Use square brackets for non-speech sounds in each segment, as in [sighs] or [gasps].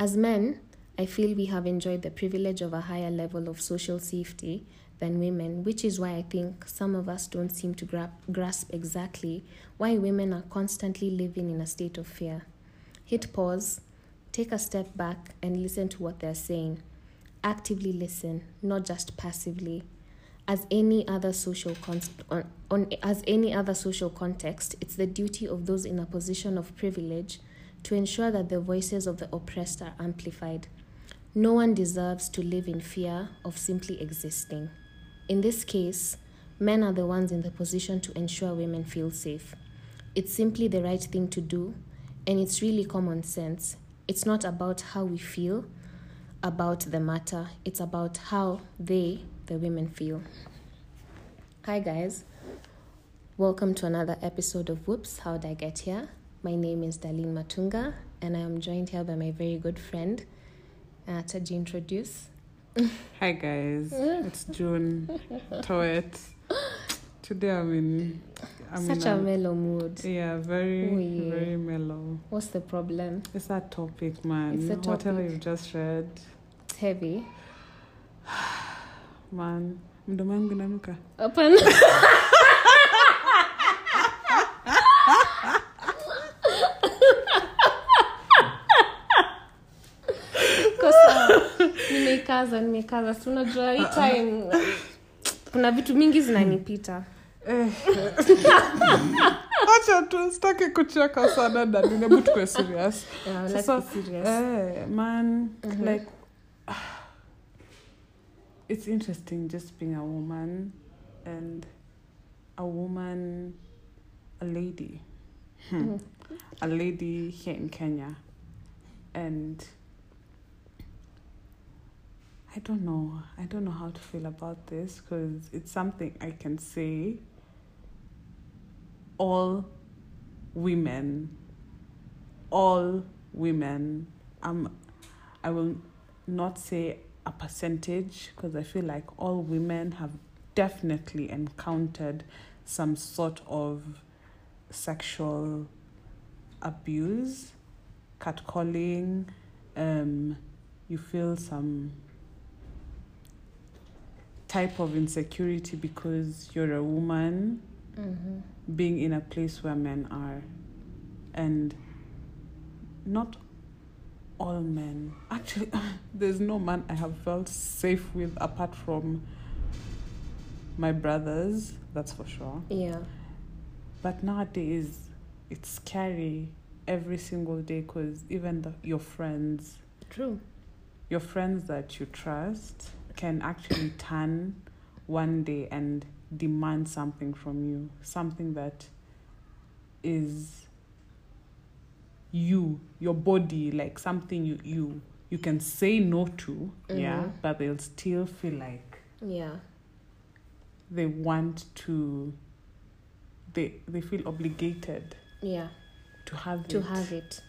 As men, I feel we have enjoyed the privilege of a higher level of social safety than women, which is why I think some of us don't seem to gra- grasp exactly why women are constantly living in a state of fear. Hit pause, take a step back, and listen to what they're saying. Actively listen, not just passively. As any other social con- on, on, as any other social context, it's the duty of those in a position of privilege to ensure that the voices of the oppressed are amplified. No one deserves to live in fear of simply existing. In this case, men are the ones in the position to ensure women feel safe. It's simply the right thing to do, and it's really common sense. It's not about how we feel about the matter, it's about how they, the women, feel. Hi, guys. Welcome to another episode of Whoops How'd I Get Here? My name is Darlene Matunga, and I am joined here by my very good friend. Uh, Taji, introduce. [laughs] Hi guys, it's June Toet. Today I'm in I'm Such in a mellow mood. yeah, very yeah. very mellow. What's the problem? It's that topic, man. It's a topic. Whatever you've just read, It's heavy. [sighs] man. Mdomo yangu inanuka. Open. [laughs] nimeikaza nimekaza si unajua hii time kuna vitu mingi zinanipita Eh. [laughs] Acha tu sitaki kucheka sana Darlene, hebu tukue serious. Yeah, let's Sasa, be serious. Eh, man, Mhm. like [sighs] it's interesting just being a woman and a woman, a lady, Hmm. Mhm. a lady here in Kenya, and I don't know. I don't know how to feel about this because it's something I can say. All women, all women. Um, I will not say a percentage because I feel like all women have definitely encountered some sort of sexual abuse, catcalling. Um, you feel some type of insecurity because you're a woman Mhm. being in a place where men are. And not all men. Actually [laughs] there's no man i have felt safe with apart from my brothers that's for sure. Yeah. But nowadays it's scary every single day because even the, your friends true. your friends that you trust can actually turn one day and demand something from you. Something that is you your body like something you you you can say no to yeah Mhm. but they'll still feel like yeah. they want to they they feel obligated yeah. to have to it. have it.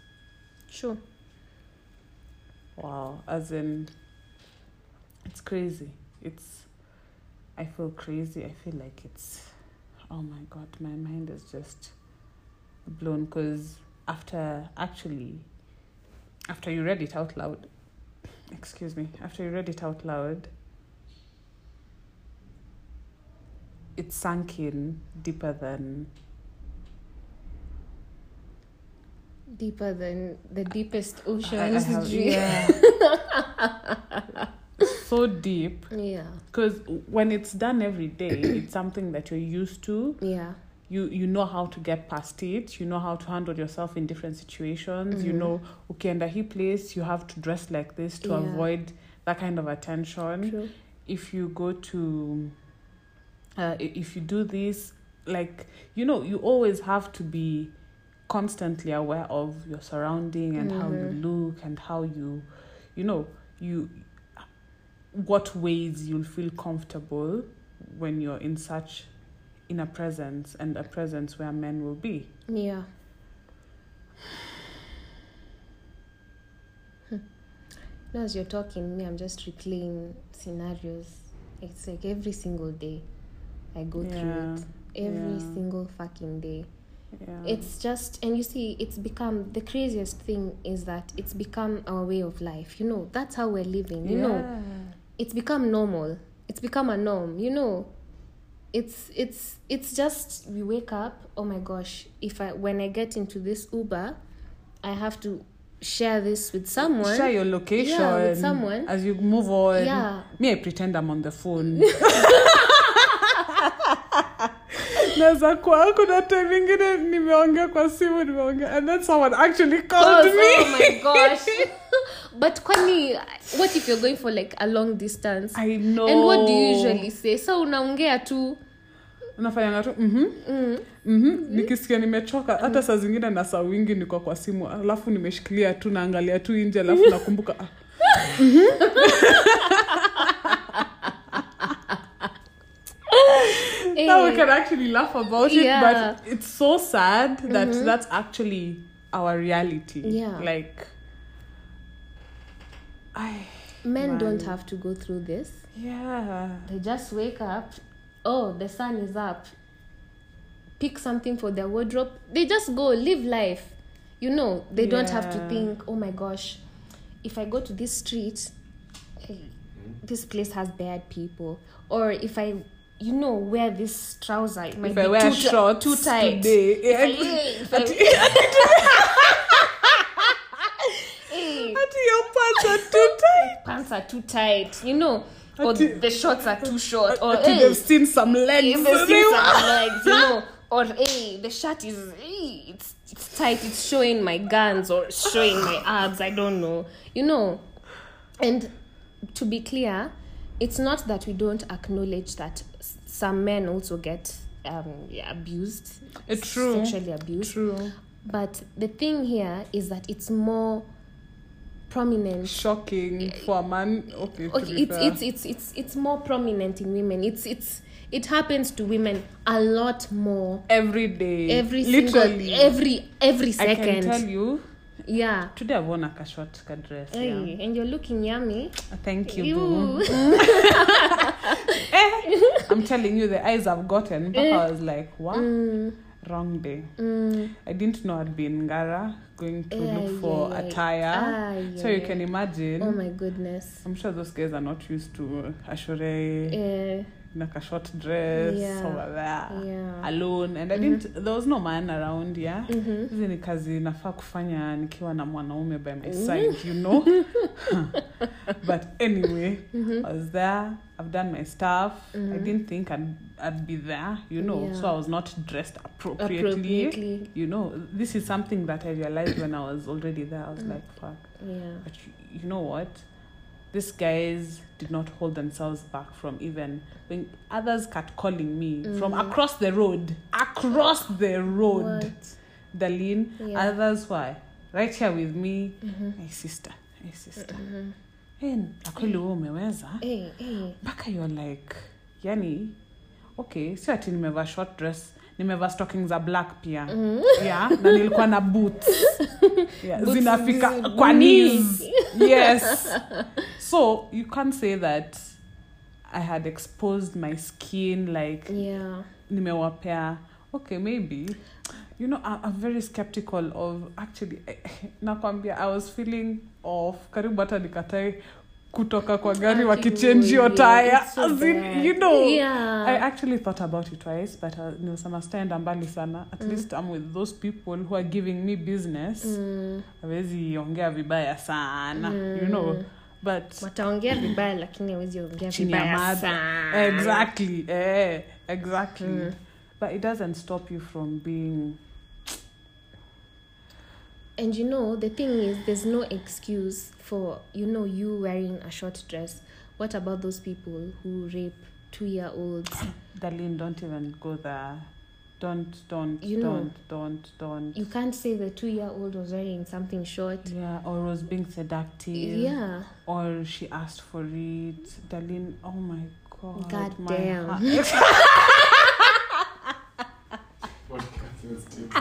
Sure. Wow, as in, it's crazy. It's, I feel crazy. I feel like it's, oh my god, my mind is just blown because after actually, after you read it out loud, excuse me, after you read it out loud, it sank in deeper than deeper than the deepest ocean. Yeah. [laughs] so deep. Yeah. Because when it's done every day [clears throat] it's something that you're used to. Yeah. You you know how to get past it. You know how to handle yourself in different situations. You Mhm. know okay under he place you have to dress like this to Yeah. avoid that kind of attention. True. If you go to uh, if you do this like you know you always have to be constantly aware of your surrounding and how you Mhm. look and how you you know you what ways you'll feel comfortable when you're in such in a presence and a presence where men will be Yeah. Hmm. Now, as you're talking, me, I'm just replaying scenarios. It's like every single day I go through it. Every yeah. single fucking day. Yeah. it's just and you see it's become the craziest thing is that it's become our way of life you know that's how we're living you know Yeah. It's become normal it's become a norm you know it's it's it's just we wake up oh my gosh if i when i get into this uber i have to share this with someone Share your location Yeah, with someone. as you move on. Yeah. Me, I pretend I'm on the phone. [laughs] naweza kuwa kuna time ingine nimeongea kwa simu nimeongea and then someone actually called oh, me oh my gosh [laughs] but kwani what if you're going for like a long distance? I know. and what do you usually say? So unaongea tu. Nafanyanga tu mhm, mhm. nikisikia nimechoka hata saa zingine na saa wingi niko kwa simu alafu nimeshikilia tu naangalia tu nje alafu nakumbuka ah, [laughs] now we Eh, can actually laugh about it Yeah. but it's so sad that that's actually our reality. Yeah. like I men don't have to go through this. Yeah. They just wake up. Oh the sun is up. Pick something for their wardrobe. They just go live life. You know they don't have to think oh my gosh if i go to this street hey, hmm? this place has bad people. Or if i you know wear this trouser it might if be I wear too, ti- shorts too tight. today If I- yeah, if I- [laughs] [laughs] Hey, Ati your pants are too tight. Pants are too tight. You know or the shorts are too short. or hey, they've seen some legs. seats are legs, you know, [laughs] or hey, the shirt is hey, it's it's tight, it's showing my guns or showing my abs. I don't know, you know. And to be clear, it's not that we don't acknowledge that s- some men also get um, yeah, abused, Uh, true. sexually abused. true. But the thing here is that it's more prominent. Shocking for a man okay, okay it's, fair. it's it's it's it's more prominent in women. It's it's it happens to women a lot more. Every day. Every literally. single every every I can tell you yeah. today I've worn a short dress hey, yeah. and you're looking yummy. Thank you, you. boo. [laughs] I'm telling you the eyes I've gotten I was like what? Mm, wrong day. Mm, I didn't know I'd be in Ngara going to Yeah, look for yeah, attire. Ah, so you can imagine. Oh my goodness. I'm sure those guys are not used to ashore. Yeah like a short dress Yeah. over there yeah. Alone. And I didn't there was no man around yeah? Mm-hmm. hizi ni kazi nafaa kufanya nikiwa na mwanaume by my side you know? [laughs] [laughs] But anyway Mm-hmm. i was there i've done my stuff. I Mhm. didn't think I'd, I'd be there you know? Yeah. so i was not dressed appropriately, appropriately. You know this is something that i realized when i was already there. I was Mm. like fuck. Yeah. But you, you know what these guys did not hold themselves back from even when others kept calling me from Mhm. across the road across the road what Darlene, Yeah. others why right here with me mm-hmm. hey sister my sister Mm-hmm. hey akweli wewe umeweza hey hey mpaka you're like yani okay si ati nimevaa short dress nimevaa stocking za black pia. Mm-hmm. yeah na nilikuwa na boots, [laughs] yeah, Boots zinafika zi- kwa knees. Yes. [laughs] So you can't say that i had exposed my skin like yeah. nimewapea. Okay maybe. You know I, i'm very skeptical of actually [laughs] nakwambia i was feeling off. Karibu hata nikatae kutoka kwa gari wakichenjio taya you know yeah I actually thought about it twice, but uh, mbali sana. At Mm. least I'm with those people who are giving me business. mm. Ongea vibaya sana, you know. But wataongea vibaya lakini awezi ongea vibaya sana Exactly. Eh, exactly. Mm. But it doesn't stop you from being and you know the thing is there's no excuse for you know you wearing a short dress what about those people who rape two year olds Darlene, don't even go there. Don't, don't, You know. don't, don't, don't. you can't say the two year old was wearing something short yeah, or was being seductive. yeah Or she asked for it. Darlene, oh my god. God my damn. [laughs] [laughs] heart- Podcast sensitive.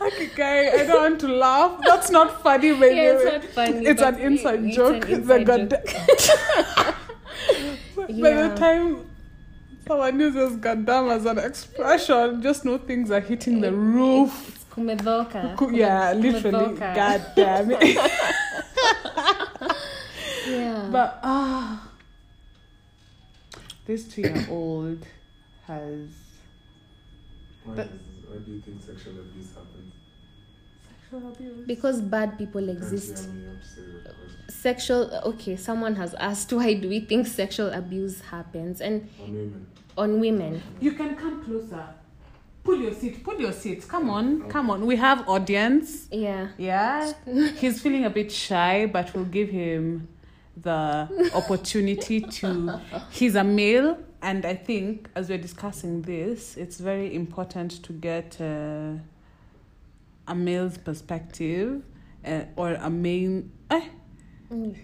Okay, guy, I don't want to laugh. That's not funny, baby. yeah it's not funny It's an inside it's joke. an [laughs] the inside god- joke. By Yeah. the time someone uses goddamn as an expression, just know things are hitting the roof. It's kumedhoka. Ku- Yeah, literally. Kumedhoka. God damn it. [laughs] Yeah. But ah, this two-year-old [coughs] has Why, But- is, why do you think sexual abuse happens? Sexual abuse. because bad people exist. how many you have to say that question. Sexual. Okay, someone has asked why do we think sexual abuse happens and On women. on women. You can come closer. Pull your seat. Pull your seat. Come on. Come on. We have audience. Yeah. Yeah. [laughs] He's feeling a bit shy, but we'll give him the opportunity to. He's a male, and I think as we're discussing this, it's very important to get uh, a male's perspective uh, or a main. Eh, Mm.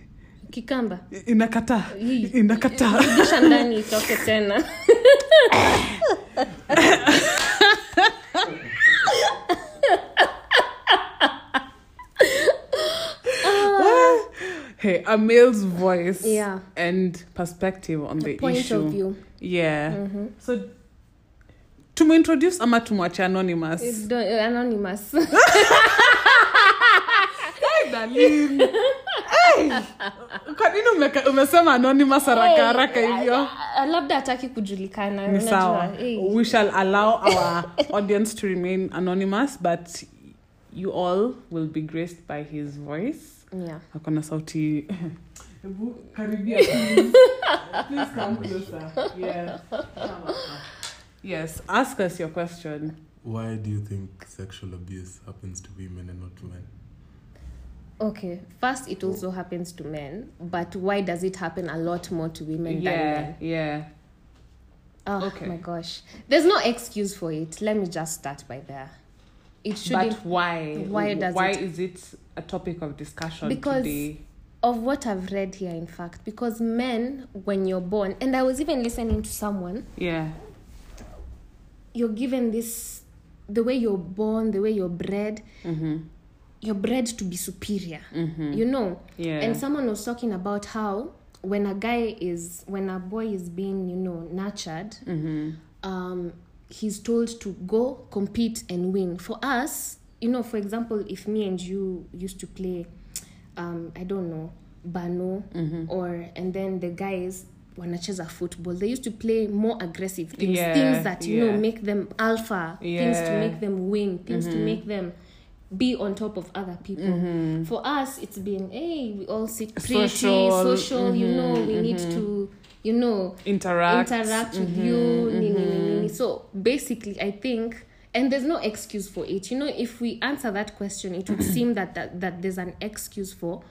Kikamba. inakata. Hii. Inakata. [laughs] Rudisha ndani itoke tena. [laughs] Hey, a male's voice Yeah. and perspective on the Point issue. of view. Yeah. Mhm. So tumeintroduce ama tumwache anonymous? It's do- anonymous. [laughs] Darling. Hey. Kwa nini umeka- umesema anonymous haraka haraka hivyo? Ah, labda hataki kujulikana Ni unajua. sawa. Eh. We shall allow our audience to remain anonymous but you all will be graced by his voice. Yeah. Akona sauti. Hebu karibia please. [laughs] Please come closer. Yes, ask us your question. Why do you think sexual abuse happens to women and not to men? Okay. First, it also happens to men, but why does it happen a lot more to women than men? yeah. Oh Okay. my gosh. There's no excuse for it. Let me just start by there. It shouldn't. But why? Why does why it- is it a topic of discussion Because- today? of what I've read here, in fact, because men, when you're born, and I was even listening to someone, Yeah. You're given this, the way you're born, the way you're bred, Mm-hmm. you're bred to be superior. Mm-hmm. You know, Yeah. And someone was talking about how when a guy is, when a boy is being, you know, nurtured, mm-hmm. um, he's told to go compete and win. For us, you know, for example, if me and you used to play, um, I don't know, Bano, Mm-hmm. or and then the guys wanacheza football, they used to play more aggressive things, Yeah, things that you yeah. know make them alpha, things to make them win, things to Mhm. make them be on top of other people. Mm-hmm. For us, it's been hey, we all sit pretty, Social, social, you know, mhm, we need mhm. to, you know, Interact. interact with you. Nini, mhm. nini. So basically, I think, and there's no excuse for it. You know, if we answer that question, it would [clears throat] seem that, that that there's an excuse for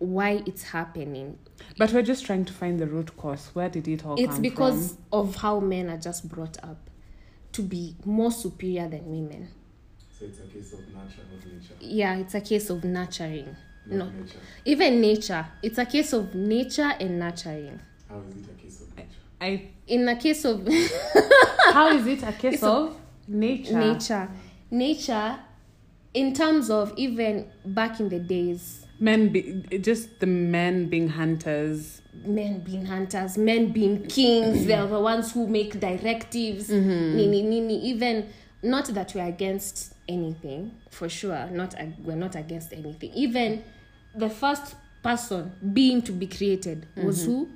why it's happening. But we're just trying to find the root cause. Where did it all It's come because of how men are just brought up to be more superior than women. So it's a case of nurture, not nature. Yeah, it's a case of nurturing. Not No. nature. Even nature, it's a case of nature and nurturing. How is it a case of nature? I. In a case of [laughs] How is it a case It's a- of nature? nature, nature, in terms of even back in the days, Men, be, just the men being hunters. men being hunters, men being kings, they're the ones who make directives. Mm-hmm. Nini, nini, even not that we're against anything, for sure. Not we're not against anything. Even the first person being to be created was Mm-hmm. who?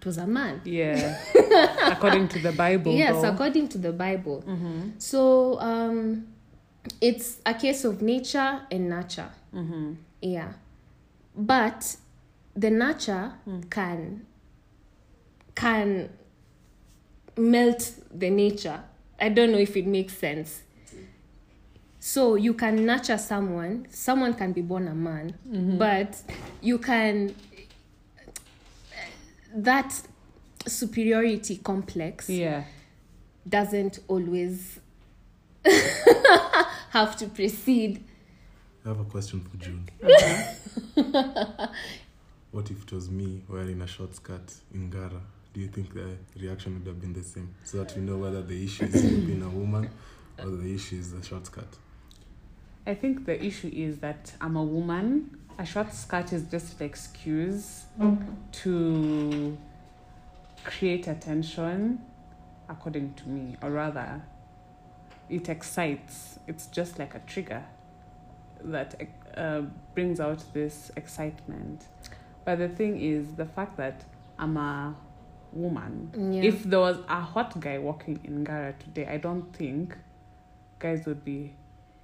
It was a man. Yeah. [laughs] According to the Bible. Yes, though. according to the Bible. Mm-hmm. So um, it's a case of nature and nurture. Mm-hmm. Yeah. But the nurture Mm. can can melt the nature. I don't know if it makes sense. So you can nurture someone, someone can be born a man, Mm-hmm. but you can that superiority complex Yeah. doesn't always [laughs] have to precede I have a question for June. what if it was me wearing a short skirt in Ngara? Do you think the reaction would have been the same? So that we know whether the issue is you [coughs] being a woman or the issue is the short skirt. I think the issue is that I'm a woman a short skirt is just an excuse to create attention, according to me, or rather, it excites. It's just like a trigger that uh, brings out this excitement. But the thing is, the fact that I'm a woman, Yeah. if there was a hot guy walking in Ngara today, I don't think guys would be,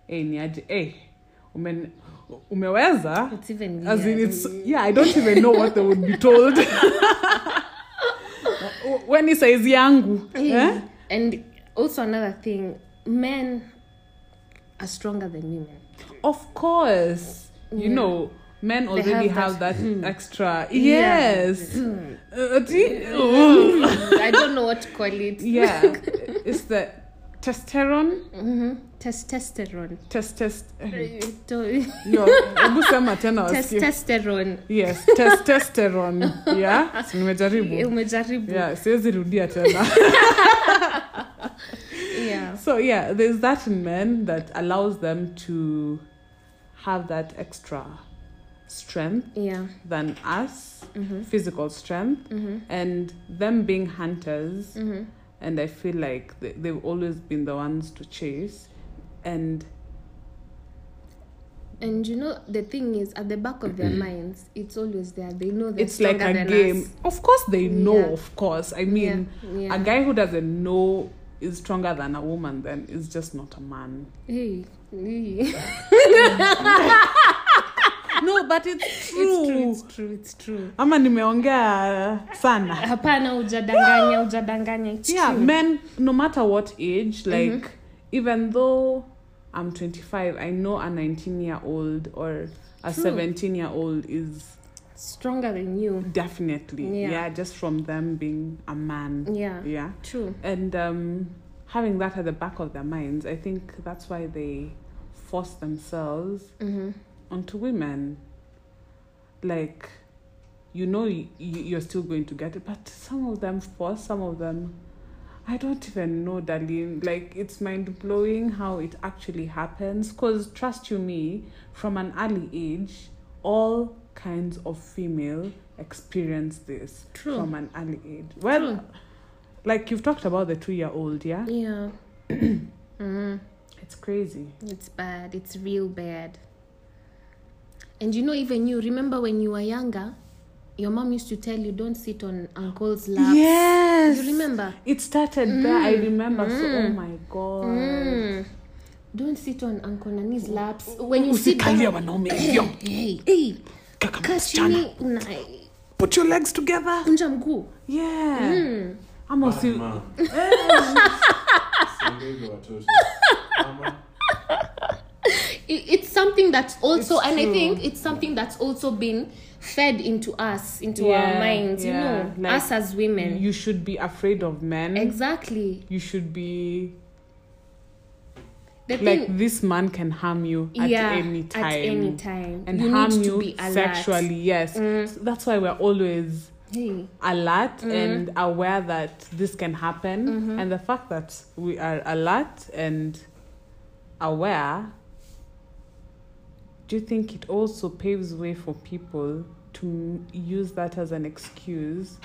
hey, niaje, hey, ume, umeweza? it's even As in, it's yeah. I don't even know what they would be told. [laughs] when ni size yangu, eh? And also another thing, men are stronger than women. Of course, you Yeah. know, men already have have that, that- extra. Yes. Uh, see? Ooh. I don't know what to call it. [laughs] yeah, [laughs] it's the testosterone. hmm [laughs] tena. Yes, testosterone. Yeah, nimejaribu. Umejaribu. Yeah, siwezi rudia tena. Yeah. So yeah, there's that in men that allows them to have that extra strength Yeah. than us, Mm-hmm. physical strength, Mm-hmm. and them being hunters. Mm-hmm. And I feel like they, they've always been the ones to chase, and And you know the thing is, at the back of their minds, it's always there. They know they're it's like a game. us. Of course, they know. Yeah. Of course, I mean, yeah. a guy who doesn't know is stronger than a woman then is just not a man. Hey. hey. [laughs] No, but it's true. It's true. It's true. Ama nimeongea sana. Hapana, hujadanganya, hujadanganya. Yeah, true. men, no matter what age, like Mhm. even though I'm 25, I know a 19 year old or a True. 17 year old is Stronger than you. definitely, Yeah. yeah. just from them being a man. Yeah. Yeah. True. And um, having that at the back of their minds, I think that's why they force themselves Mm-hmm. onto women. Like, you know, you, you're still going to get it, but some of them force, some of them, I don't even know, Darlene. Like, it's mind blowing how it actually happens. Because, trust you me, from an early age, all kinds of female experience this True. from an early age. Well, True. like you've talked about the two year old, yeah? Yeah. mm-hmm. [clears throat] It's crazy. It's bad. It's real bad. And you know, even you remember when you were younger, your mom used to tell you, "Don't sit on uncle's lap." Yes. You remember? It started there. I Mm. remember. So, oh Mm. my god. Mm. Don't sit on Uncle Nani's laps. When you sit down, [coughs] hey, hey, Kaka msichana. Put your legs together. kunja mguu. Yeah. Mm. Ama usi Mama. Siongeze watoto. Mama. It- It's something that's also, It's and I think it's something that's also been fed into us, into Yeah, our minds. yeah, You know, like, us as women. you should be afraid of men. exactly. You should be The like thing, this man can harm you at yeah, any time. At any time. And you harm you sexually, yes. Mm. So that's why we're always Hey. alert Mm-hmm. and aware that this can happen and the fact that we are alert and aware do you think it also paves way for people to use that as an excuse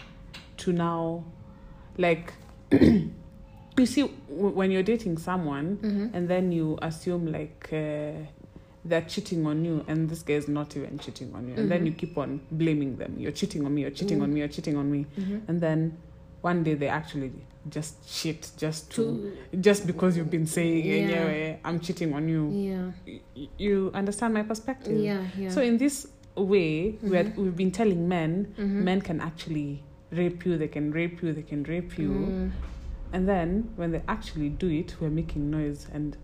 to now like [clears throat] you see w- when you're dating someone Mhm. and then you assume like uh, they're cheating on you and this guy is not even cheating on you and then Mhm. you keep on blaming them you're cheating on me you're cheating on Mm. me you're cheating on me Mhm. and then one day they actually just cheat just to To, just because you've been saying Yeah. yeah. i'm cheating on you yeah, Y- you understand my perspective yeah, yeah. so in this way we had, Mhm. we've been telling men Mhm. men can actually rape you they can rape you they can rape you Mm. And then when they actually do it we're making noise and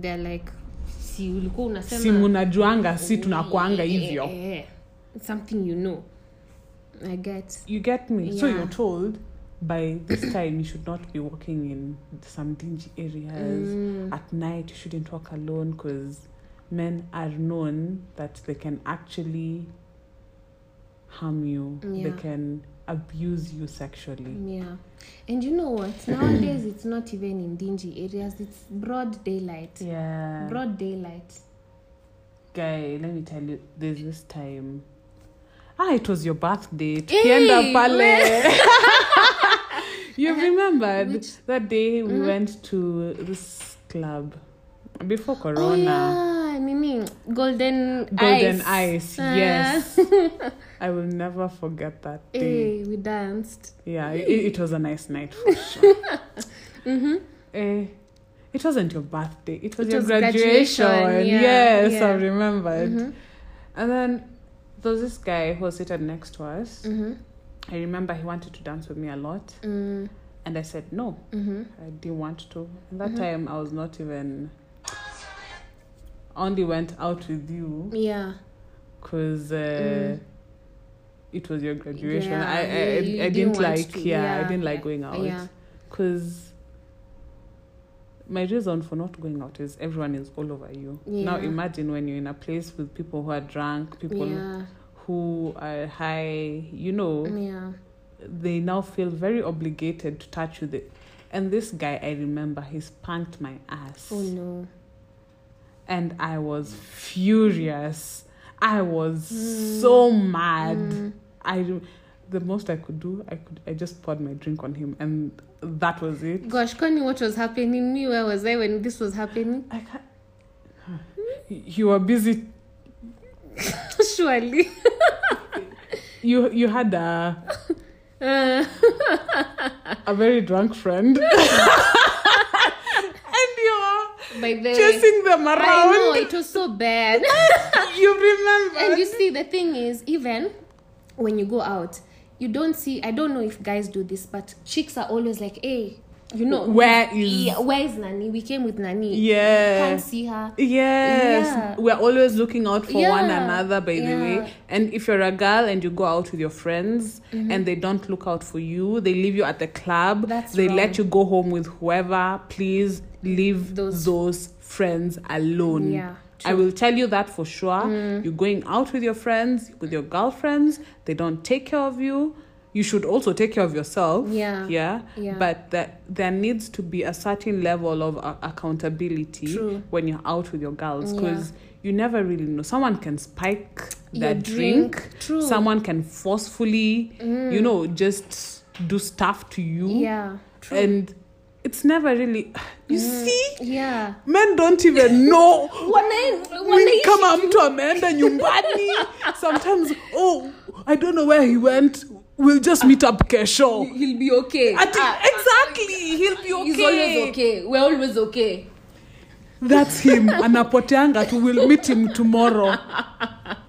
They're like, si ulikuwa unasema si munajuanga si tunakuanga Eh, eh, hivyo eh, eh. It's something you know. I get. you get me so you're told by this [coughs] time you should not be walking in some dingy areas Mm. at night you shouldn't walk alone because men are known that they can actually harm you they can abuse you sexually Yeah. And you know what? [clears throat] Nowadays, it's not even in dingy areas, it's broad daylight. yeah Broad daylight. guy let me tell you there's this time ah it was your birthday Hey, tukienda pale [laughs] you remembered Which- that day we Mhm. went to this club before Oh corona yeah, Nini, golden golden ice. ice, Ah. yes [laughs] i will never forget that day Hey, we danced. yeah it, it was a nice night for [laughs] sure Mm-hmm. Eh, it wasn't your birthday. It was It your was graduation. graduation, yeah, yes, yeah. I remembered. Mm-hmm. And then there was this guy who was seated next to us. Mm-hmm. I remember he wanted to dance with me a lot, Mm, and I said no. mm-hmm. I didn't want to. And that Mhm. time I was not even. Only went out with you Yeah. because uh, Mm. It was your graduation. Yeah, I I, I, didn't didn't like to, yeah, I didn't like going out Yeah. because my reason for not going out is everyone is all over you. Now imagine when you're in a place with people who are drunk, people Yeah. who are high, you know, Yeah. they now feel very obligated to touch you. The, and this guy, I remember, he spanked my ass. Oh no. And I was furious. I was Mm. so mad. Mm. I the most I could do, I could I just poured my drink on him and that was it. Gosh, Connie, what was happening? Me, where was I when this was happening? I can't [laughs] you were busy [laughs] Surely. [laughs] you you had a Uh, a very drunk friend and you're by the way, chasing them I know around it was so bad. [laughs] you remember and you see, the thing is, even when you go out, you don't see. I don't know if guys do this, but chicks are always like, "Hey, you know, Where is- yeah, where is Nani? We came with Nani. Yeah, can't see her. Yes, Yeah. we're always looking out for one another, by the way. And if you're a girl and you go out with your friends Mm-hmm. and they don't look out for you, they leave you at the club, That's they wrong. let you go home with whoever, please leave Those- those, friends alone. Yeah, I will tell you that for sure. Mm. You're going out with your friends, with your girlfriends, they don't take care of you. You should also take care of yourself. Yeah. Yeah. Yeah. But that there needs to be a certain level of uh, accountability True. when you're out with your girls Yeah. because you never really know. Someone can spike Your their drink. drink. True. Someone can forcefully, you know, just do stuff to you. Yeah. True. And it's never really. [sighs] You see, yeah. men don't even know Wana- Ni wanaishi kama mtu ameenda nyumbani [laughs] sometimes oh i don't know where he went we'll just meet up kesho He'll be okay. Ati- Ah, exactly he'll be okay. He's always okay. We're always okay. that's him anapoteanga tu we'll meet him tomorrow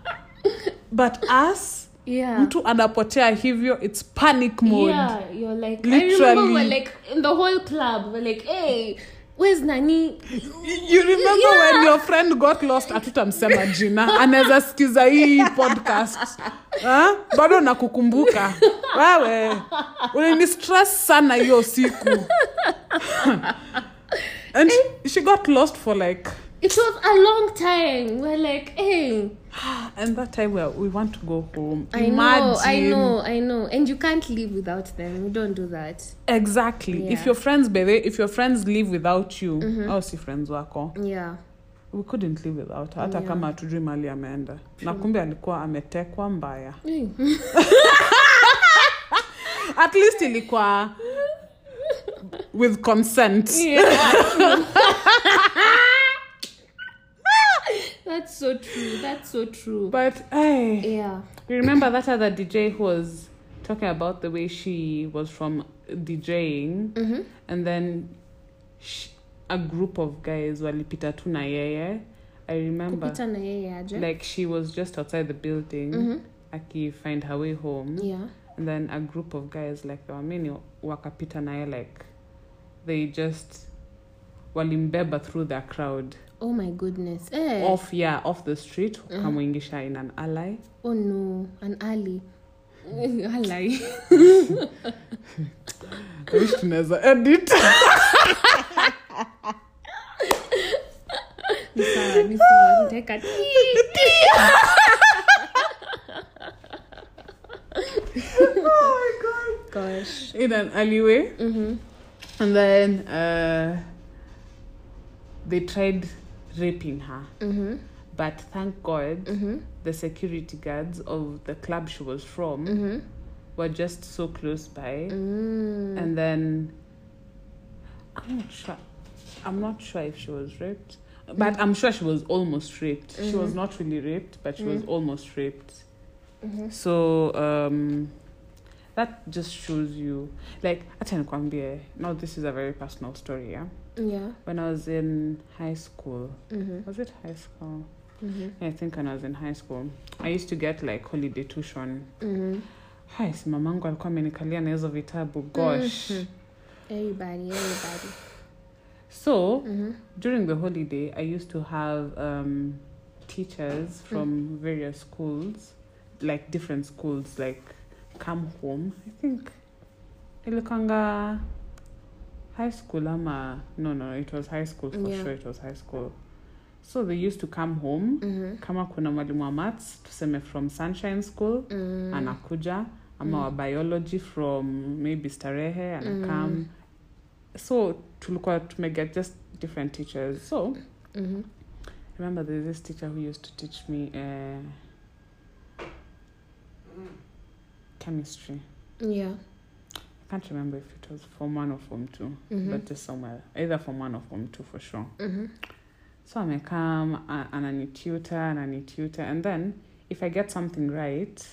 [laughs] but us Yeah. mtu anapotea hivyo it's panic mode Yeah, you're like Literally. we're like in the whole club. We're like, hey, where's Nani? you remember when your friend got lost atutamsema jina anaweza sikiza hii podcast ha? bado nakukumbuka wewe ulini stress sana hiyo siku [laughs] and she, she got lost for like It was a long time. We're like, hey, [gasps] and that time we, we want to go home. I know, I know, I know. And you can't live without them. We don't do that. exactly. If your friends baby if your friends live without you au si friends wako. Yeah. we couldn't live without her, hata Yeah. kama hatujui mali ameenda. Na kumbe alikuwa ametekwa mbaya. [laughs] At least ilikuwa [laughs] with consent. That's [laughs] so true. That's so true. but hey, yeah. you remember that other dj who was talking about the way she was from djing Mm-hmm. and then sh a group of guys walipita tu na yeye i remember Kupita na yeye aje. like she was just outside the building Mhm. aki find her way home Yeah. and then a group of guys like there were many wakapita naye like they just walimbeba through the crowd Oh my goodness. Eh. off yeah off the street wakamwingisha in an alley Oh no, an alley. [laughs] alley. [laughs] I wish tunaweza edit [laughs] Ni sawa, ni sawa. Nitaweka Gosh. in an alleyway Mm-hmm. and then uh, they tried raping her Mm-hmm. but thank god Mm-hmm. the security guards of the club she was from Mm-hmm. were just so close by Mm. and then i'm not sure i'm not sure if she was raped but Mm. i'm sure she was almost raped she was Mhm. not really raped but she was Mm. almost raped so um that just shows you like acha nikwambie now this is a very personal story yeah Yeah. when i was in high school Mm-hmm. was it high school Mm-hmm. i think when i was in high school i used to get like holiday tuition Mm-hmm. hai si mamangu alikuwa amenikalia na hizo vitabu gosh Mhm. Everybody, everybody. so Mm-hmm. during the holiday i used to have um, teachers from various schools like different schools like come home i think ilikanga high school ama no no it was high school for Yeah. sure it was high school so they used to come home Mm-hmm. kama kuna mwalimu wa mats tuseme from sunshine school Mm. anakuja ama Mm. wa biology from maybe starehe anakam Mm. so tulikuwa tumeget just different teachers so Mm-hmm. remember there's this teacher who used to teach me uh, chemistry Yeah. I can't remember if it was form one or form 2 Mhm. but just somewhere either form one or form two for sure Mm-hmm. so amekam ananitutor ananitutor and then if i get something right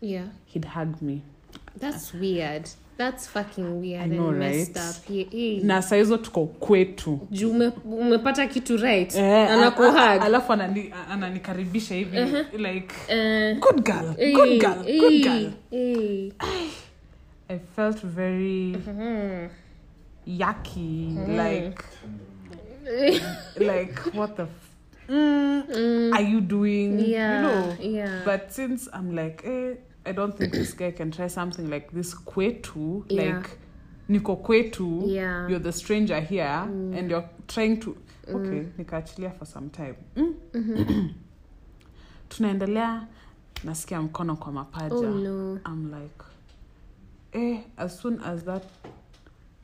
Yeah. he'd hug me That's weird. That's fucking weird know, and messed right? up. Yeah, eh. na saizo tuko kwetu Juu ume, umepata kitu right. Eh, alafu anani- ananikaribisha hivi like Eh, good girl eh, good girl good eh, girl eh. I felt very Mhm. yucky Mm. like [laughs] like what the f- mm, Mm. are you doing Yeah. you know Yeah. but since i'm like eh, i don't think this guy can try something like this kwetu Yeah. like niko kwetu yeah. you're the stranger here Mm. and you're trying to Mm. okay nikaachilia for some time Mm-hmm. [clears throat] tunaendelea nasikia mkono kwa mapaja Oh no. i'm like eh as soon as that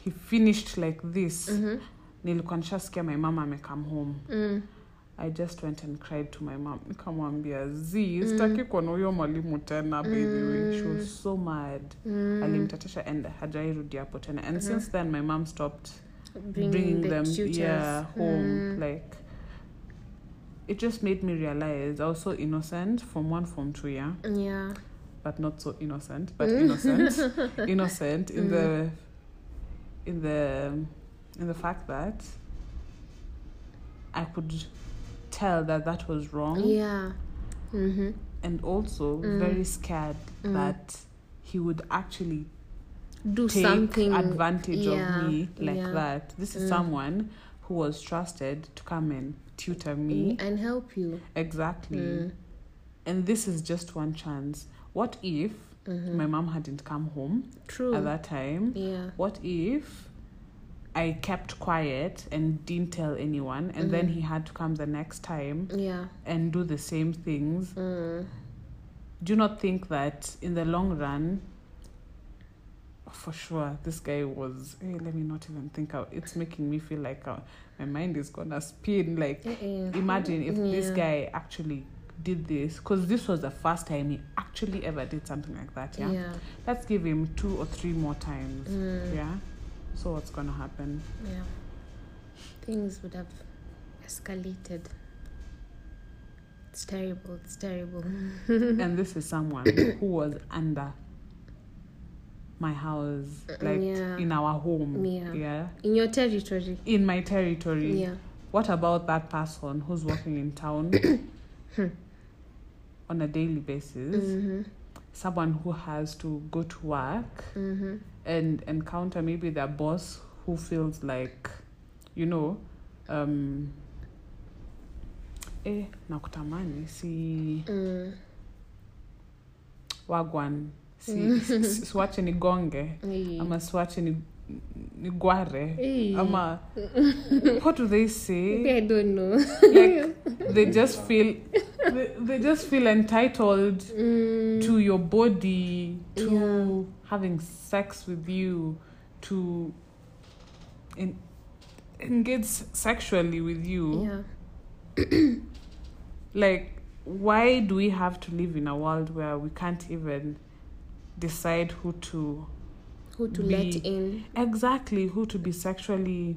he finished like this Mhm. nilikuwa nishasikia my mama amecome home Mm. i just went and cried to my mom nikamwambia z sitaki kuona huyo mwalimu tena by mm. she was so mad Mm. alimtatisha and hajairudi hapo tena and Mhm. since then my mom stopped Bringing, bringing the them tutors. yeah home Mm. like it just made me realize i was so innocent from one from two yeah Yeah. But not so innocent but Mm. innocent [laughs] innocent in Mm. the in the in the fact that i could tell that that was wrong Yeah. Mm-hmm. and also Mm. very scared Mm. that he would actually Do take something. advantage yeah, of me like yeah. that this is Mm. someone who was trusted to come and tutor me and help you. exactly Mm. and this is just one chance what if Mhm. my mom hadn't come home True. at that time yeah. what if I kept quiet and didn't tell anyone, and then Mhm. he had to come the next time Yeah. and do the same things? Mm. Do you not think that in the long run, for sure, this guy was? Hey, let me not even think. Out. It's making me feel like uh, my mind is gonna spin. Like, imagine if this guy actually did this, because this was the first time he actually ever did something like that. Yeah. Yeah. Let's give him two or three more times. Mm. Yeah. So what's gonna happen? Yeah. Things would have escalated. It's terrible. It's terrible. [laughs] and this is someone who was under my house like Yeah. in our home Yeah. In your territory. in my territory Yeah. what about that person who's working in town [coughs] [coughs] on a daily basis Mm-hmm. someone who has to go to work Mm-hmm. and encounter maybe their boss who feels like you know um eh nakutamani si Mm. wagwan si, si, si, siwache nigonge ama siwache ni, nigware Eh. ama [laughs] what do they Maybe say I don't know. like they just feel they, they just feel entitled Mm. to your body to Yeah. having sex with you to in, engage sexually with you Yeah. [clears throat] like why do we have to live in a world where we can't even decide who to Who to Be- let in? exactly who to be sexually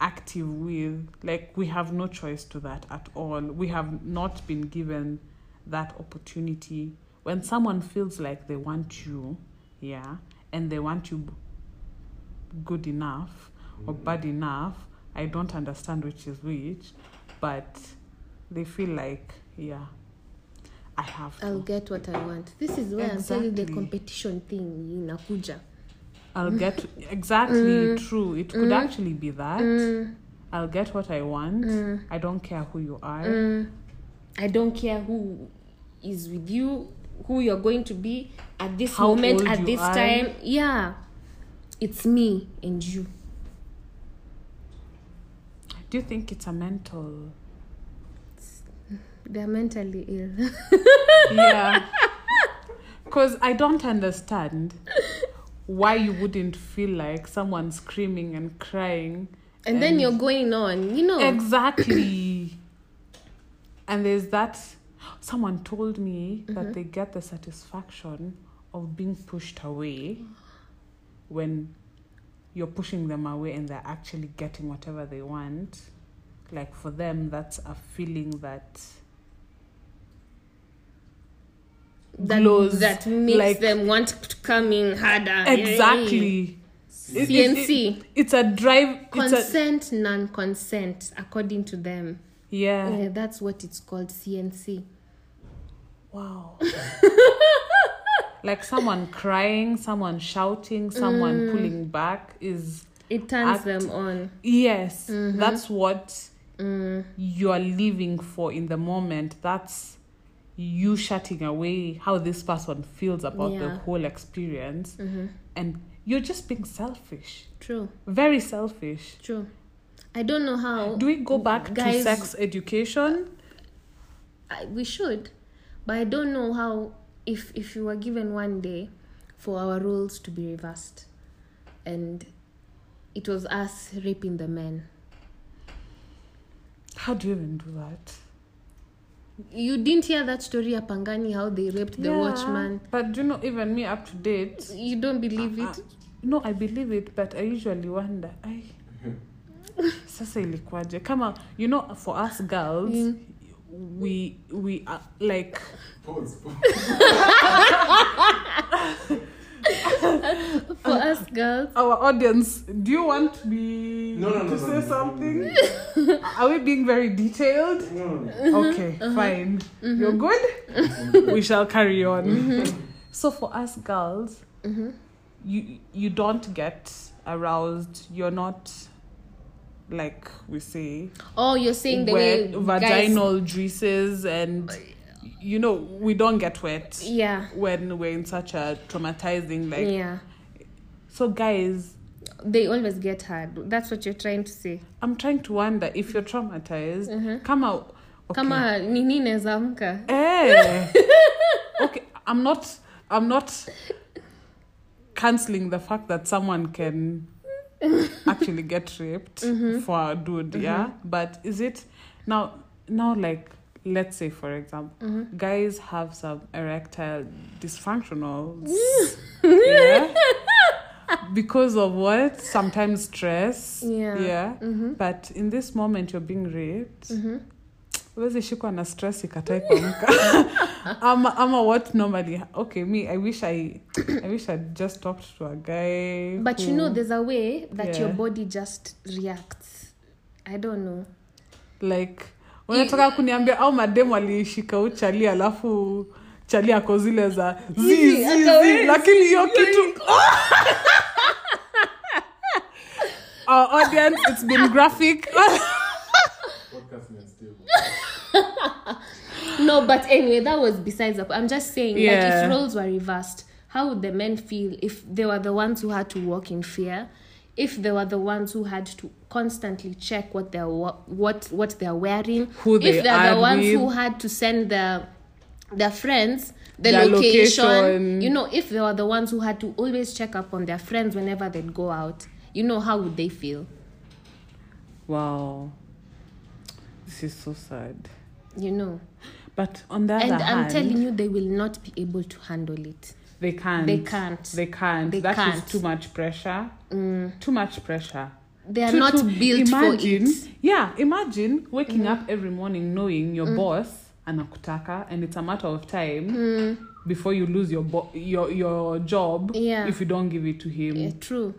active with like we have no choice to that at all. We have not been given that opportunity. When someone feels like they want you yeah and they want you good enough or mm. bad enough i don't understand which is which but they feel like yeah i have to. I'll get what I want. This is where I'm telling the competition thing in inakuja. I'll get exactly true. It could actually be that. Mm, I'll get what I want. mm, I don't care who you are. mm. I don't care who is with you, who you're going to be at this How moment, old at you this are. time. Yeah. It's me and you. Do you think it's a mental? They're mentally ill. Yeah. Because I don't understand [laughs] why you wouldn't feel like someone screaming and crying. and then you're going on, you know. Exactly. [clears throat] and there's that. Someone told me Mm-hmm. that they get the satisfaction of being pushed away when you're pushing them away and they're actually getting whatever they want. Like for them, that's a feeling that that, glows. that makes like- them want to come in harder. exactly. It- it- it- CNC. it's a drive. It's a, Consent, non consent, according to them. yeah. Yeah, that's what it's called CNC. Wow. like someone crying, someone shouting, someone Mm. pulling back is It turns Act- them on. yes, Mm-hmm. that's what Mm. you are living for in the moment. That's you shutting away how this person feels about the whole experience, hmm and you're just being selfish, True, very selfish. true. I don't know how. Do we go back to sex education? I, we should, but I don't know how. If if you were given one day for our roles to be reversed, and it was us raping the men, How do you even do that? You didn't hear that story apangani Pangani how they raped the Yeah, watchman. But do you know, even me up to date, You don't believe Uh, it? no i believe it but i usually wonder I, [laughs] sasa ilikuwaje kama you know for us girls Mm. we we are like Pause, pause. [laughs] [laughs] [laughs] For us girls, our audience do you want me No, no, no, to no, say no, no, no, something? Are we being very detailed? No, no, no. okay Uh-huh. fine. You're Mm-hmm. good we shall carry on. So for us girls mm-hmm. you you don't get aroused. You're not like we say oh, you're saying the wet way guys, vaginal juices and you know we don't get wet yeah, when we're in such a traumatizing like yeah. so guys They always get hard. That's what you're trying to say. i'm trying to wonder if you're traumatized Mhm. come out okay. Kama nini eh. [laughs] okay i'm not i'm not canceling the fact that someone can [laughs] actually get raped Mm-hmm. for a dude yeah but is it now now like let's say for example Mm-hmm. guys have some erectile dysfunctionals [laughs] yeah because of what sometimes stress Yeah. yeah Mhm. but in this moment you're being raped Mhm. huwezi shikwa na stress ikatai kuamka ama, ama what normally okay me i wish i i wish i'd just talked to a guy But you know, there's a way that your body just reacts. I don't know. like unataka kuniambia au mademu alishika uchali alafu chali ako zile za zi, Hizi, zi, akaweza. zi, lakini hiyo kitu [laughs] our audience it's been graphic Podcast ni unstable. No, but anyway, that was besides the. I'm just saying, like, if roles were reversed, how would the men feel if they were the ones who had to walk in fear? If they were the ones who had to constantly check what they're what what they're wearing, Who they if they're the ones with. who had to send their their friends the Their location, location. you know, if they were the ones who had to always check up on their friends whenever they'd go out, you know, how would they feel? wow this is so sad you know But on the other and i'm hand, telling you they will not be able to handle it they can't. they can't They can't. They That is can't. too much pressure. Mm, Too much pressure. they are too, not too, built imagine, for it Yeah, imagine waking Mm. up every morning knowing your Mm. boss anakutaka and it's a matter of time mm, before you lose your bo- your your job yeah if you don't give it to him. yeah, true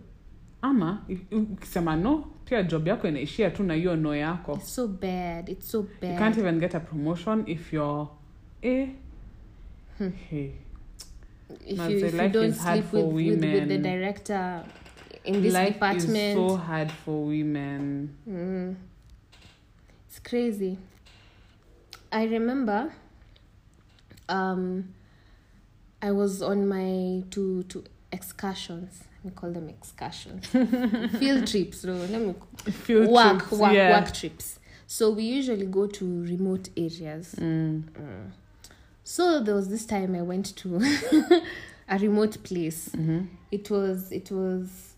Ama ukisema no, pia job yako inaishia tu na hiyo no yako. it's so bad it's so You can't even get a promotion if you're eh. Hmm. Hey. if you, if you don't sleep with, with, with the director in this Life department is so hard for women. Mm. It's crazy. I remember um I was on my to to excursions. We call them excursions. [laughs] Field trips, no, let me [laughs] Field work, trips, work, yeah. work trips. So we usually go to remote areas. Mm. Mm. So there was this time I went to [laughs] a remote place. Mhm. It was it was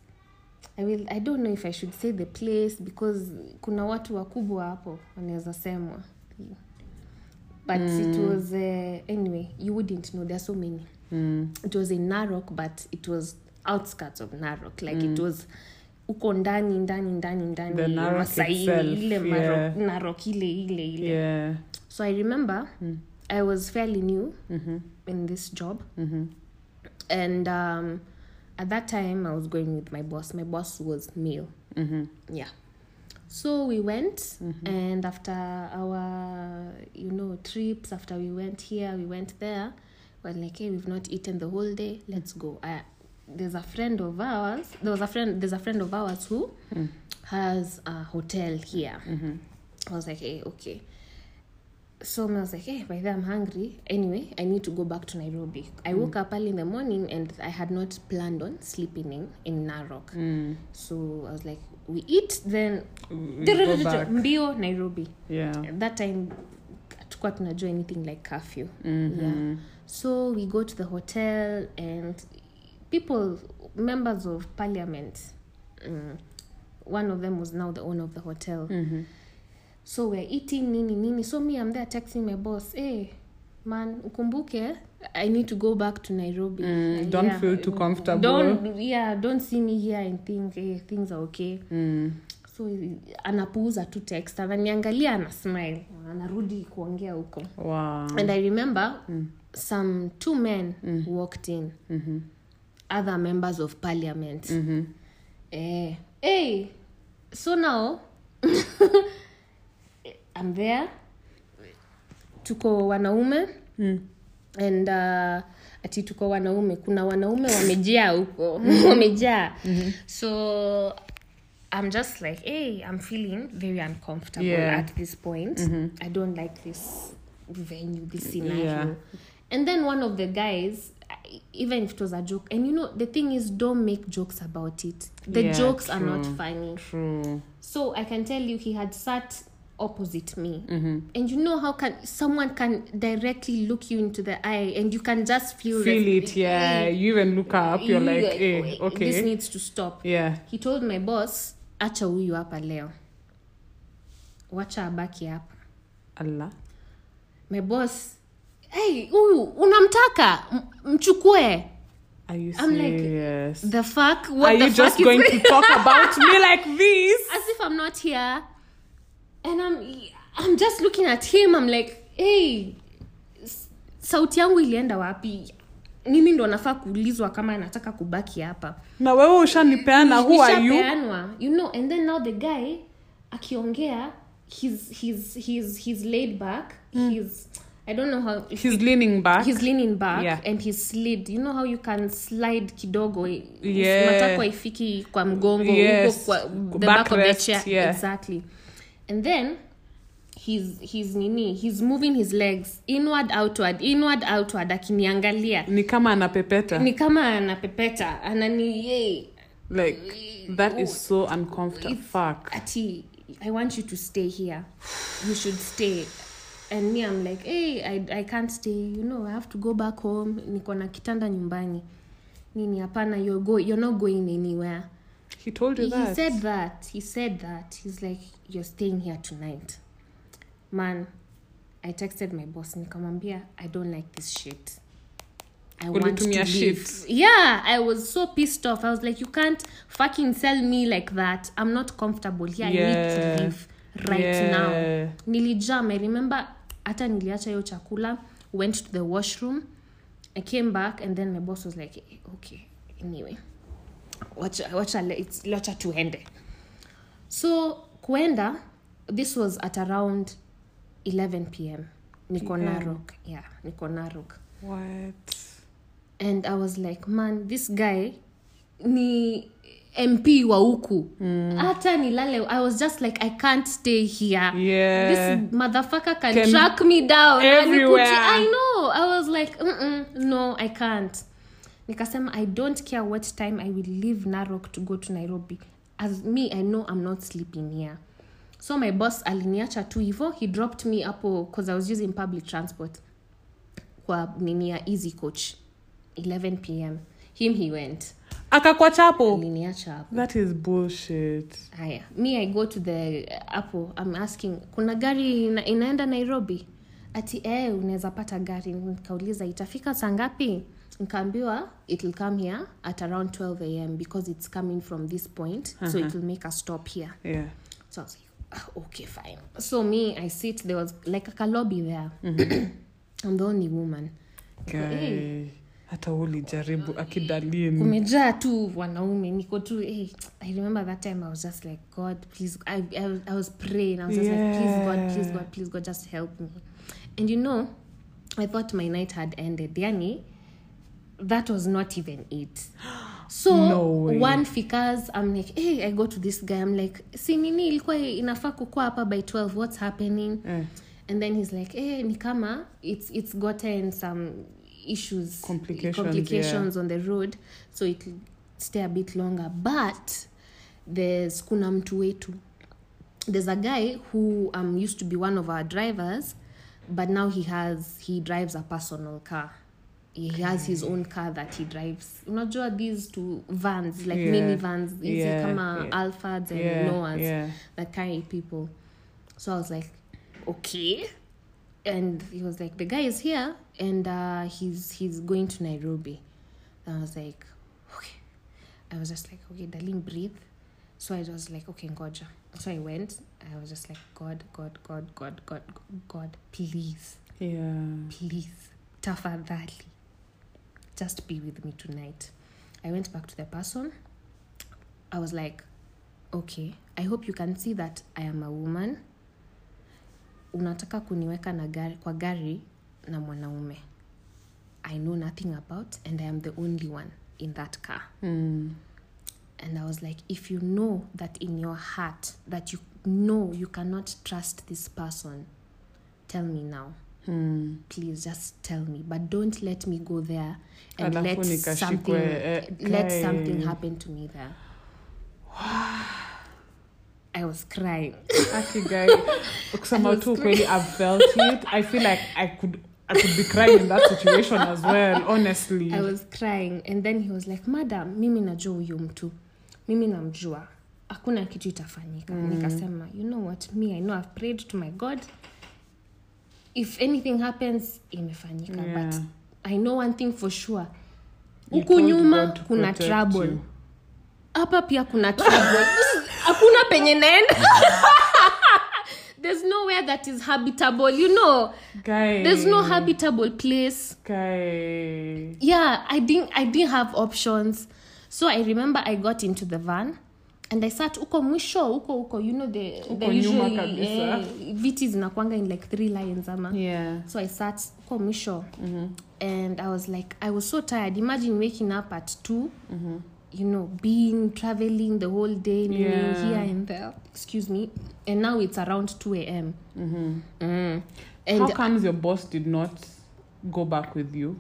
I will I don't know if I should say the place because kuna watu wakubwa hapo wanaweza semwa. But it Mm. was uh, anyway, you wouldn't know there are so many. Mm. It was in Narok but it was outskirts of Narok like Mm. it was uko ndani ndani ndani ndani The Narok Masaini, ile yeah. Narok, ile ile ile. Yeah. So I remember Mm. I was fairly new Mhm. in this job Mhm. and um, at that time i was going with my boss my boss was male Mhm. yeah so we went Mhm. and after our you know trips after we went here we went there we're like hey we've not eaten the whole day let's go I, there's a friend of ours there was a friend there's a friend of ours who Mm. has a hotel here Mhm. I was like, hey, okay. So I was like, hey, by then I'm hungry. Anyway, I need to go back to Nairobi. I woke up early in the morning and I had not planned on sleeping in, in Narok. Mm. So I was like, we eat, then We go back. mbio Nairobi. Yeah. At that time, hatukuwa tunajua anything like curfew. yeah So we go to the hotel and people, members of parliament, mm, one of them was now the owner of the hotel. Mhm. So we're eating nini nini so me i'm there texting my boss hey man ukumbuke i need to go back to nairobi Mm, don't yeah, feel too comfortable. don't yeah don't see me here and think hey, things are okay Mm. so anapuuza tu text ananiangalia ana smile anarudi kuongea huko Wow. and i remember Mm. some two men Mm. walked in Mhm. other members of parliament Mhm. Eh, hey, so now [laughs] I'm there. Tuko wanaume Mm. and uh, ati tuko wanaume, kuna wanaume wamejaa huko [laughs] wamejaa. So I'm just like, hey, I'm feeling very uncomfortable Yeah. at this point. Mhm. I don't like this venue, this scenario. Yeah. And then one of the guys, even if it was a joke, and you know, the thing is, don't make jokes about it. The Yeah, jokes are not true. funny. True. So I can tell you, he had sat opposite me. Mhm. And you know how can someone can directly look you into the eye and you can just feel Feel it, yeah. You even look up, you're You- like, eh, okay. this needs to stop. Yeah. He told my boss, acha huyu hapa leo. Wacha abaki hapa. Allah. My boss, hey, huyu unamtaka mchukue. Are you I'm like? The fuck? What Are the you fuck just going to talk about me like [laughs] this? as if I'm not here. And I'm I'm just looking at him. I'm like, hey, sauti yangu ilienda wapi? Mimi ndo nafaa kuulizwa kama anataka kubaki hapa. na wewe ushanipeana who are you you know, and then now the guy akiongea he's he's he's he's laid back. He's I don't know how he's leaning back he's leaning back Yeah. and he's slid you know how you can slide kidogo Yeah. matako ifiki kwa mgongo Yes. huko kwa the back of the chair yeah. exactly and then he's he's nini he's moving his legs inward outward inward outward akiniangalia. Ni kama anapepeta. Ni kama anapepeta. Anani yey, like that is so uncomfortable. Fuck. ati i want you to stay here. You should stay. And me i'm like hey I, i can't stay. You know i have to go back home. Niko na kitanda nyumbani. Nini hapana you're, go, you're not going anywhere he told you he that said that he said that he's like you're staying here tonight man i texted my boss in nikamwambia i don't like this shit I want to leave. shit. Yeah, I was so pissed off. I was like, you can't fucking sell me like that. I'm not comfortable here. I need to leave right Yeah. now. Nilijam. I remember hata niliacha hiyo chakula, went to the washroom. I came back and then my boss was like, "Eh, okay, anyway. Wacha, wacha, wacha tuende. So kuenda, this was at around 11 p.m. Niko PM. Narok. Yeah, Niko Narok. What? and i was like man this guy ni mp wa huku hata nilale i was just like i can't stay here Yeah. this motherfucker can, Can- track me down Everywhere. I know i was like Mm-mm, no i can't nikasema i don't care what time i will leave narok to go to nairobi. As me i know i'm not sleeping here. So my boss aliniacha tu hivo he dropped me hapo cause i was using public transport kwa nini ya easy coach 11 pm him he went. Akakwacha hapo? Aliniacha hapo. That is bullshit. Haya me i go to the hapo i'm asking kuna gari ina, inaenda nairobi? Ati eh unaweza pata gari. Nikauliza itafika saa ngapi nikaambiwa it'll come here at around 12 am because it's coming from this point so it'll make a stop here. Yeah. So i was like ah, okay fine. So me i sit there was like a lobby there. I'm the only woman. Guy, hata ulijaribu akidalini kumejaa tu wanaume. Niko tu hey, i remember that time i was just like god please i, I, I was praying. I was just like please god please god please god just help me. And you know i thought my night had ended. Yani that was not even it. [gasps] So No way. one figures i'm like hey i go to this guy i'm like si nini ilikuwa inafaa kukua hapa by 12 what's happening? Eh, and then he's like eh ni kama it's it's gotten some issues Complications, complications on the road so it stay a bit longer. But there's kuna mtu wetu. There's a guy who um, used to be one of our drivers but now he has he drives a personal car he has his own car that he drives unajua these two vans like Yeah. mini vans hizi Yeah, kama yeah. alphards and yeah, noahs yeah. that carry people. So I was like, okay. And he was like, the guy is here and uh, he's he's going to Nairobi. And I was like, okay. I was just like, okay, darling, breathe. So I was like, okay, Ngoja. So I went. I was just like, God, God, God, God, God, God, please, yeah please, tafadhali, just be with me tonight. I went back to the person. I was like, okay, I hope you can see that I am a woman. Unataka kuniweka na gari, kwa gari na mwanaume. I know nothing about and I am the only one in that car. mm. And I was like, if you know that in your heart that you know you cannot trust this person, tell me now. Mm. please just tell me but don't let me go there and Alafu let something eh, let something happen to me there. [sighs] I was crying. Aki guy kusema tu kweli felt it. I feel like i could i could be crying in that situation as well honestly. I was crying and then he was like madam mimi najua huyu mtu. Mimi namjua. Hakuna kitu itafanyika. Mm. nikasema you know what? Me i know i've prayed to my god if anything happens imefanyika Yeah. but i know one thing for sure. Huku nyuma kuna trouble you. hapa pia kuna trouble. [laughs] Hakuna penye naenda. [laughs] There's nowhere that is habitable you know. Guy there's no habitable place. Guy yeah i didn't i didn't have options. So i remember i got into the van and i sat uko mwisho uko uko you know the, Uko the usually kabisa. eh, viti zinakwanga in like three lines ama yeah so i sat uko mwisho Mhm. and i was like i was so tired imagine waking up at 2 Mhm. you know being traveling the whole day Yeah. here and there excuse me and now it's around 2 a.m Mhm. mm. and how comes your boss did not go back with you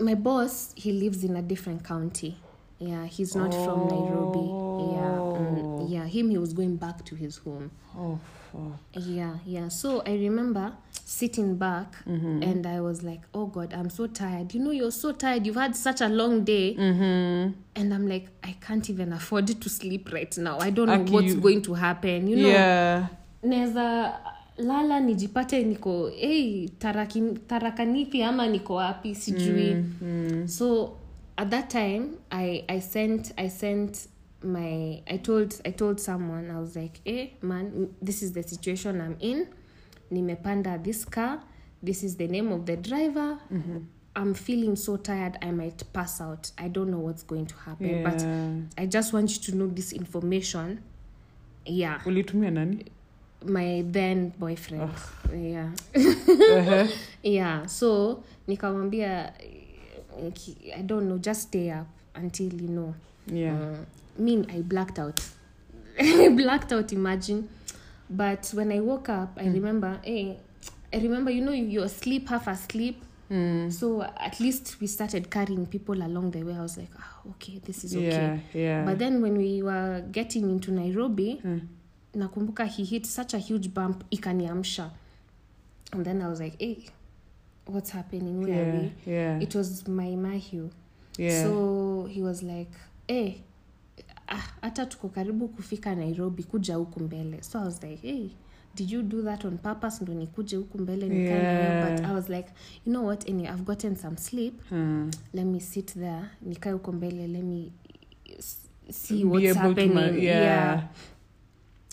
my boss he lives in a different county yeah he's not from nairobi. Yeah Oh. yeah him he was going back to his home. Oh fuck. Yeah yeah. So i remember sitting back and i was like oh god i'm so tired. You know you're so tired. You've had such a long day. Mm-hmm. and i'm like i can't even afford to sleep right now. I don't know Aki, what's you- going to happen. You know yeah. Neza lala nijipate niko hey, taraki, tarakanithi ama niko wapi? Sijui. Mm, mm. so at that time i i sent i sent my i told i told someone i was like eh man this is the situation i'm in. Nimepanda this car. This is the name of the driver. I'm feeling so tired i might pass out. I don't know what's going to happen but i just want you to know this information. Yeah. Ulitumia nani? My then boyfriend. Yeah. Ehe. [laughs] yeah. So nikamwambia i don't know just stay up until you know. Yeah. Uh, mean i blacked out. [laughs] I blacked out imagine. But when i woke up i remember hey, i remember you know you're asleep half asleep. Mm. so at least we started carrying people along the way. I was like oh, okay this is okay. Yeah yeah. But then when we were getting into nairobi Mm. nakumbuka he hit such a huge bump ikaniamsha. And then i was like hey what's happening where are we yeah it was my mahu yeah so he was like hey ah, hata tuko karibu kufika nairobi kuja huku mbele so i was like hey did you do that on purpose ndo nikuje huku mbele nikae? Yeah. but i was like you know what anyway, i've gotten some sleep Hmm. let me sit there nikae huko mbele let me see what's happening my, yeah.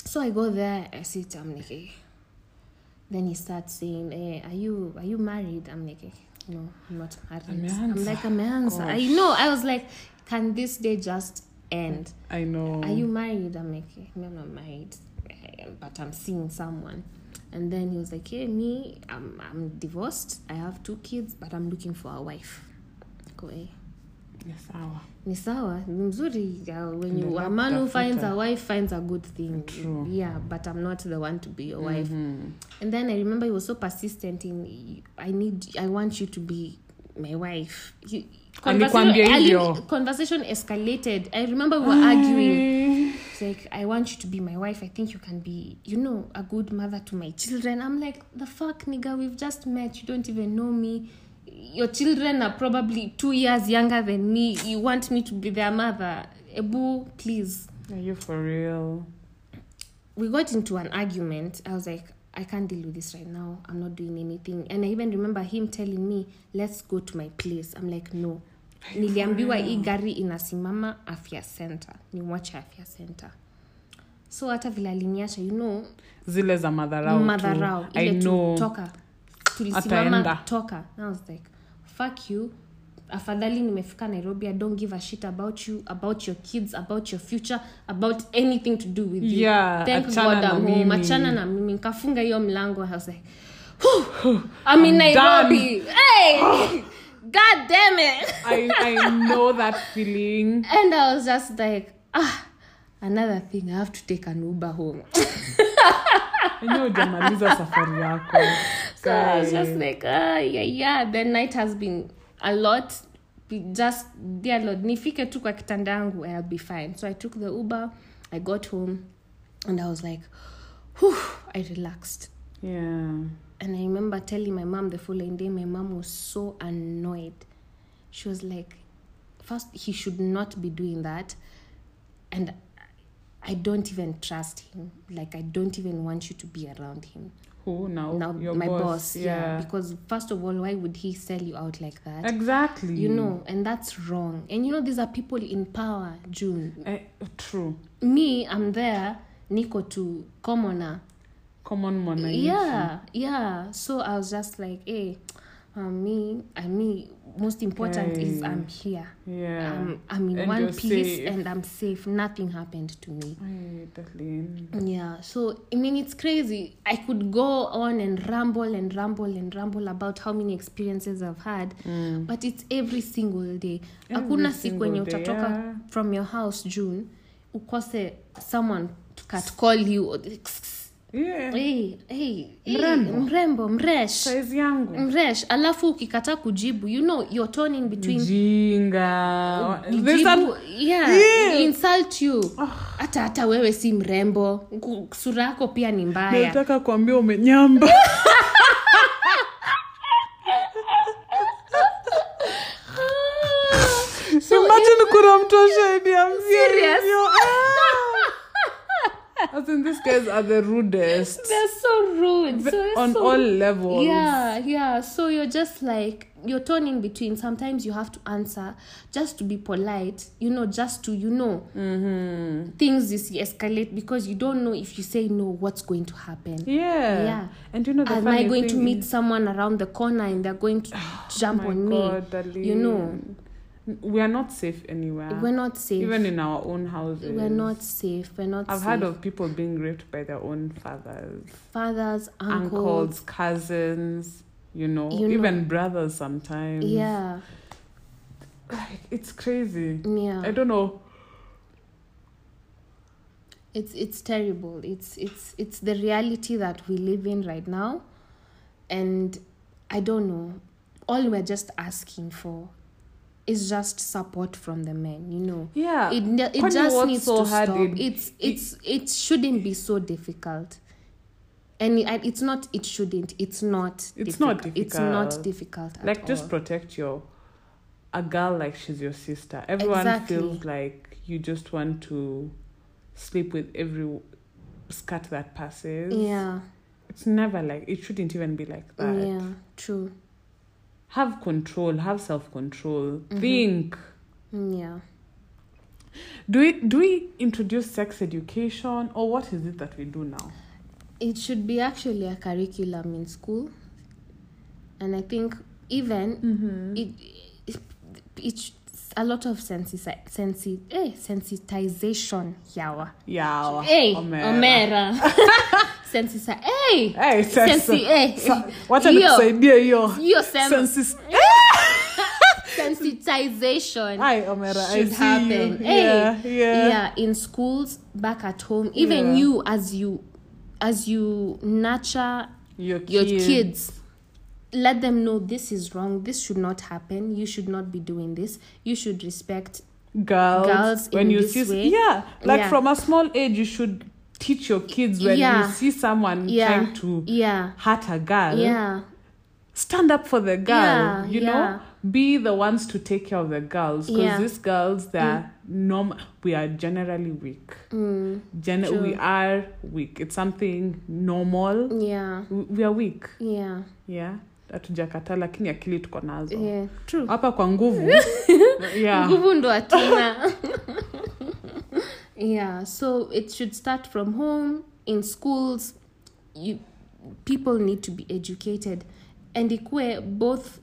so i go there i sit i'm like eh. Then he starts saying hey, are you are you married? I'm like eh, no i'm not married. I'm Ameanza. like ameanza i know i was like can this day just end? I know. Are you married? I'm like eh, no, i'm not married Eh, but i'm seeing someone. And then he was like hey me i'm, I'm divorced. I have two kids but i'm looking for a wife. Go eh Ni sawa. Ni sawa mzuri uh, when you, a man who finds a wife finds a good thing. True. yeah but i'm not the one to be your wife. Mhm. and then i remember he was so persistent in i need i want you to be my wife. He, conversation, conversation escalated. I remember we were arguing. It's like i want you to be my wife. I think you can be you know a good mother to my children. I'm like the fuck nigga we've just met. You don't even know me your children are probably two years younger than me. You want me to be their mother? Ebu please. Are you for real? We got into an argument. I was like i can't deal with this right now. I'm not doing anything. And i even remember him telling me let's go to my place. I'm like no. Niliambiwa hii gari inasimama afya center. Nimwache afya center. So hata vile aliniacha you know. Zile za madharau madharau i ile tu know. toka. Tulisimama toka. And i was like fuck you. Afadhali nimefika nairobi i don't give a shit about you about your kids about your future about anything to do with you. Yeah, thank god na I'm home mimi. achana na mimi. Nikafunga hiyo mlango i was like [sighs] i'm in I'm nairobi. Hey! [sighs] God damn it. I, i know [laughs] that feeling. And i was just like ah another thing i have to take an uber home [laughs] enyewe ujamaliza safari yako So I was just like, ah, yeah, yeah. The night has been a lot. Just, dear Lord, nifike tu kwa kitanda yangu, I'll be fine. So I took the Uber, I got home, and I was like, whew, I relaxed. yeah And I remember telling my mom the following day, my mom was so annoyed. She was like, first, he should not be doing that. And I don't even trust him. Like, I don't even want you to be around him. Who? Now, now your my boss, boss, yeah. because first of all why would he sell you out like that? Exactly. You know and that's wrong. And you know these are people in power june. Eh, true. Me i'm there. Nico to commoner common mwananchi yeah yeah. So i was just like hey um, me i me most important is i'm here yeah I'm, I'm in And one you're safe. and i'm safe nothing happened to me Ay. Yeah, so I mean, it's crazy. I could go on and ramble and ramble and ramble about how many experiences I've had, Mm. but it's every single day. Every Hakuna siku wenye day, utatoka yeah. from your house June ukose someone to cat call you or Yeah. hey, hey, Mrembo. mrembo mresh. Size yangu. Mresh. Alafu ukikataa kujibu you know you're turning between jinga jibu, yeah, Yeah. insult you. Hata hata wewe si mrembo. Sura yako pia ni mbaya. Nataka kuambia umenyamba. [laughs] So imagine kuna mtu ashaidia Serious? [laughs] As in, these guys are the rudest [laughs] They're so rude. So it's on so all levels. Yeah, yeah. So you're just like you're torn in between. Sometimes you have to answer just to be polite, you know, just to you know Mm-hmm. things is escalate because you don't know if you say no, what's going to happen. Yeah. Yeah. And you know Am I going to meet is- someone around the corner and they're going to [sighs] jump Oh my on God, me? darling. You know. We are not safe anywhere. We're not safe. Even in our own houses. We're not safe. We're not I've safe. heard of people being raped by their own fathers, fathers, uncles, uncles. cousins, you know, You know. even brothers sometimes. Yeah, Like, it's crazy. yeah. I don't know. it's it's terrible it's it's it's the reality that we live in right now and i don't know all we're just asking for is just support from the men you know Yeah. it it just needs so to hard stop in- it's it's it shouldn't be so difficult and it, it's not it shouldn't it's not It's not difficult it's not difficult. like just all. protect your a girl like she's your sister. Everyone Exactly. feels like you just want to sleep with every scat that passes. yeah It's never like it shouldn't even be like that. yeah true Have control, have self control. Mhm. Think. Mm, yeah Do we do we introduce sex education or what is it that we do now? it should be actually a curriculum in school and i think even Mm-hmm. it, it it's a lot of sensi- sensi- eh, sensitization yawa Yeah. hey Omera. omera [laughs] sensisa hey Hey, sensi eh Sa- wacha nikusaidie hiyo. Sensis- sensitization Hi, Omera. Should happen. you. Hey, Yeah, yeah. yeah in schools back at home even Yeah. you as you as you nurture Your, your kids let them know this is wrong this should not happen you should not be doing this you should respect girls, Girls when in you see way. yeah like Yeah. from a small age you should teach your kids when Yeah. you see someone Yeah. trying to yeah. hurt a girl yeah. stand up for the girl Yeah, you yeah. know be the ones to take care of the girls because Yeah. these girls they're norm we are generally weak. Mm, Gen- True. we are weak. It's something normal. Yeah. We, we are weak. Yeah. Yeah. Hatujakata lakini akili tuko nazo. Yeah. True. Hapa kwa nguvu. [laughs] Yeah. Nguvu ndo hatuna [laughs] yeah so it should start from home in schools. You people need to be educated. And ikue both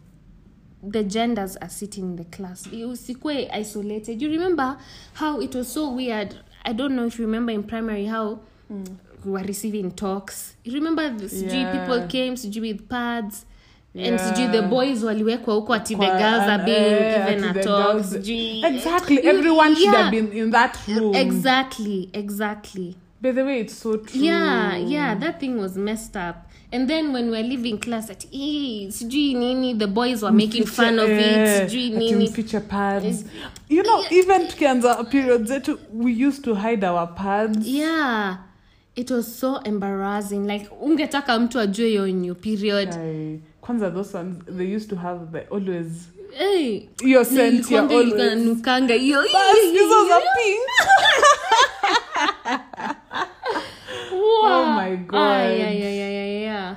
the genders are sitting in the class. Usikue isolated. You remember how it was so weird? I don't know if you remember in primary how hmm. we were receiving talks. You remember the Yeah. people came sijui with pads and sijui the boys waliwekwa huko ati the girls are being eh, given a talk sijui exactly. You- everyone should have been in that room. Exactly exactly. By the way it's so true. Yeah yeah that thing was messed up. And then when we're leaving class at "Eh, sijui nini the boys were making fun of it Eh, sijui nini. mfiche pads. You know even tukianza period zetu we used to hide our pads. Yeah. It was so embarrassing. Like ungetaka mtu ajue yo in your period. Ai, kwanza those ones they used to have the always hey, your scent nilikwambia always ikanukanga hiyo hizo za pink [laughs] oh my god Ah, yeah, yeah, yeah, yeah, yeah.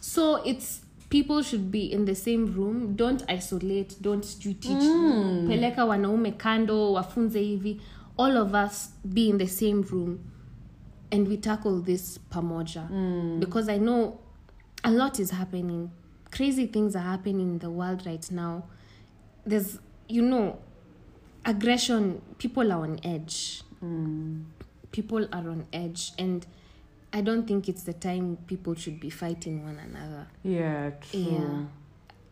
So it's people should be in the same room. Don't isolate. Don't you teach. Mm. Peleka wanaume kando, wafunze hivi. All of us be in the same room, and we tackle this pamoja. Mm. Because I know a lot is happening. Crazy things are happening in the world right now. There's, you know, aggression. People are on edge Mm. people are on edge and i don't think it's the time people should be fighting one another yeah true Yeah.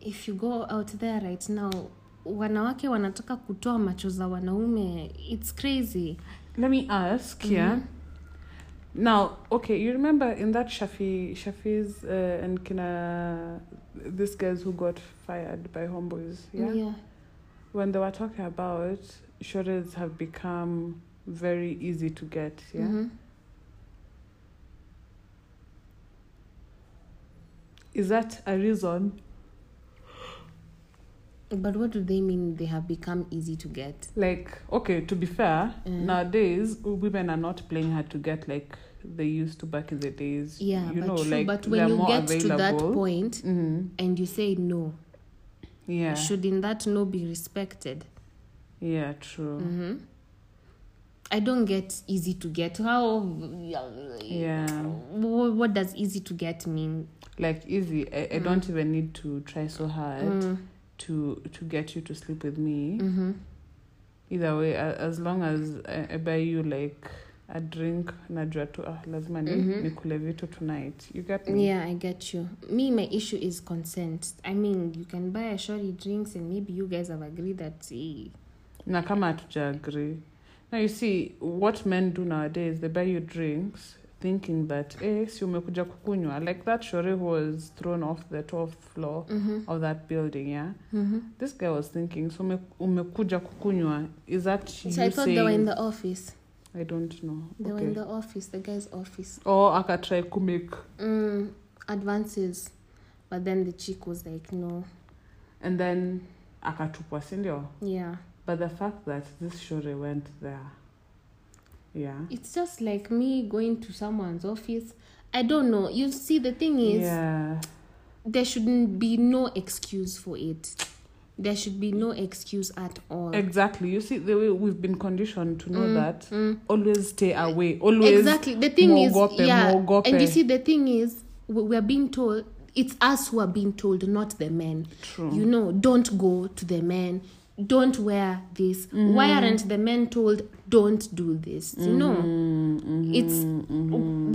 if you go out there right now wanawake wanataka kutoa macho za wanaume it's crazy let me ask yeah now okay you remember in that Shaffie Shaffie's uh, and kina these guys who got fired by Homeboyz yeah, yeah. When they were talking about shorts have become very easy to get yeah? Mhm. is that a reason but what do they mean they have become easy to get like okay to be fair Mm. nowadays women are not playing hard to get like they used to back in the days. yeah you but know, true. like but when you get to that available. point Mhm. and you say no Yeah. shouldn't that no be respected Yeah, true. hmm I don't get easy to get. How? Yeah. Wh- What does easy to get mean? Like easy. I, I don't even need to try so hard Mm. To to get you to sleep with me. Mm-hmm. Either way, as long as I, I buy you like a drink, najua tu ah, lazima ni Mhm. nikule vitu tonight. You get me? Yeah, I get you. Me, my issue is consent. I mean, you can buy a shorty drinks, and maybe you guys have agreed that. eh, na kama hatuja agree now you see what men do nowadays they buy you drinks thinking that eh, si umekuja kukunywa like that shore who was thrown off the 12th floor Mm-hmm. of that building yeah Mm-hmm. this guy was thinking so ume, umekuja kukunywa is that So you I thought saying they were in the office. i don't know They were okay in the office, the guy's office. oh akatry kumake Mm, advances, but then the chick was like, no. and then akatupwa sindio Yeah, but the fact that this shore went there yeah it's just like me going to someone's office. I don't know. You see, the thing is, yeah there shouldn't be no excuse for it. There should be no excuse at all. Exactly. You see, the way we've been conditioned to know Mm, that mm. always stay away. Always exactly the thing is mwogope, yeah and you see the thing is we- we're being told it's us who are being told not the men true. you know don't go to the men don't wear this why Mm-hmm. aren't the men told don't do this you know Mm-hmm, it's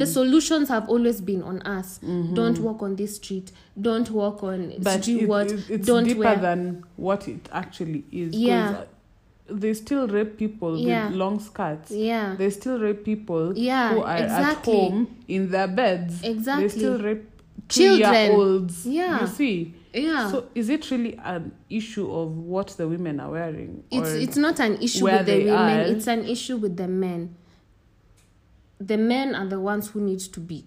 the solutions have always been on us don't walk on this street don't walk on Mm-hmm. but sijui it- what it- it's don't deeper wear than what it actually is Yeah. They still rape people Yeah. with long skirts. yeah They still rape people Yeah, who are exactly. at home in their beds. Exactly. They still rape Children. two-year-olds. Yeah. You see. Yeah So is it really an issue of what the women are wearing? it's it's not an issue with the women are. it's an issue with the men the men are the ones who need to be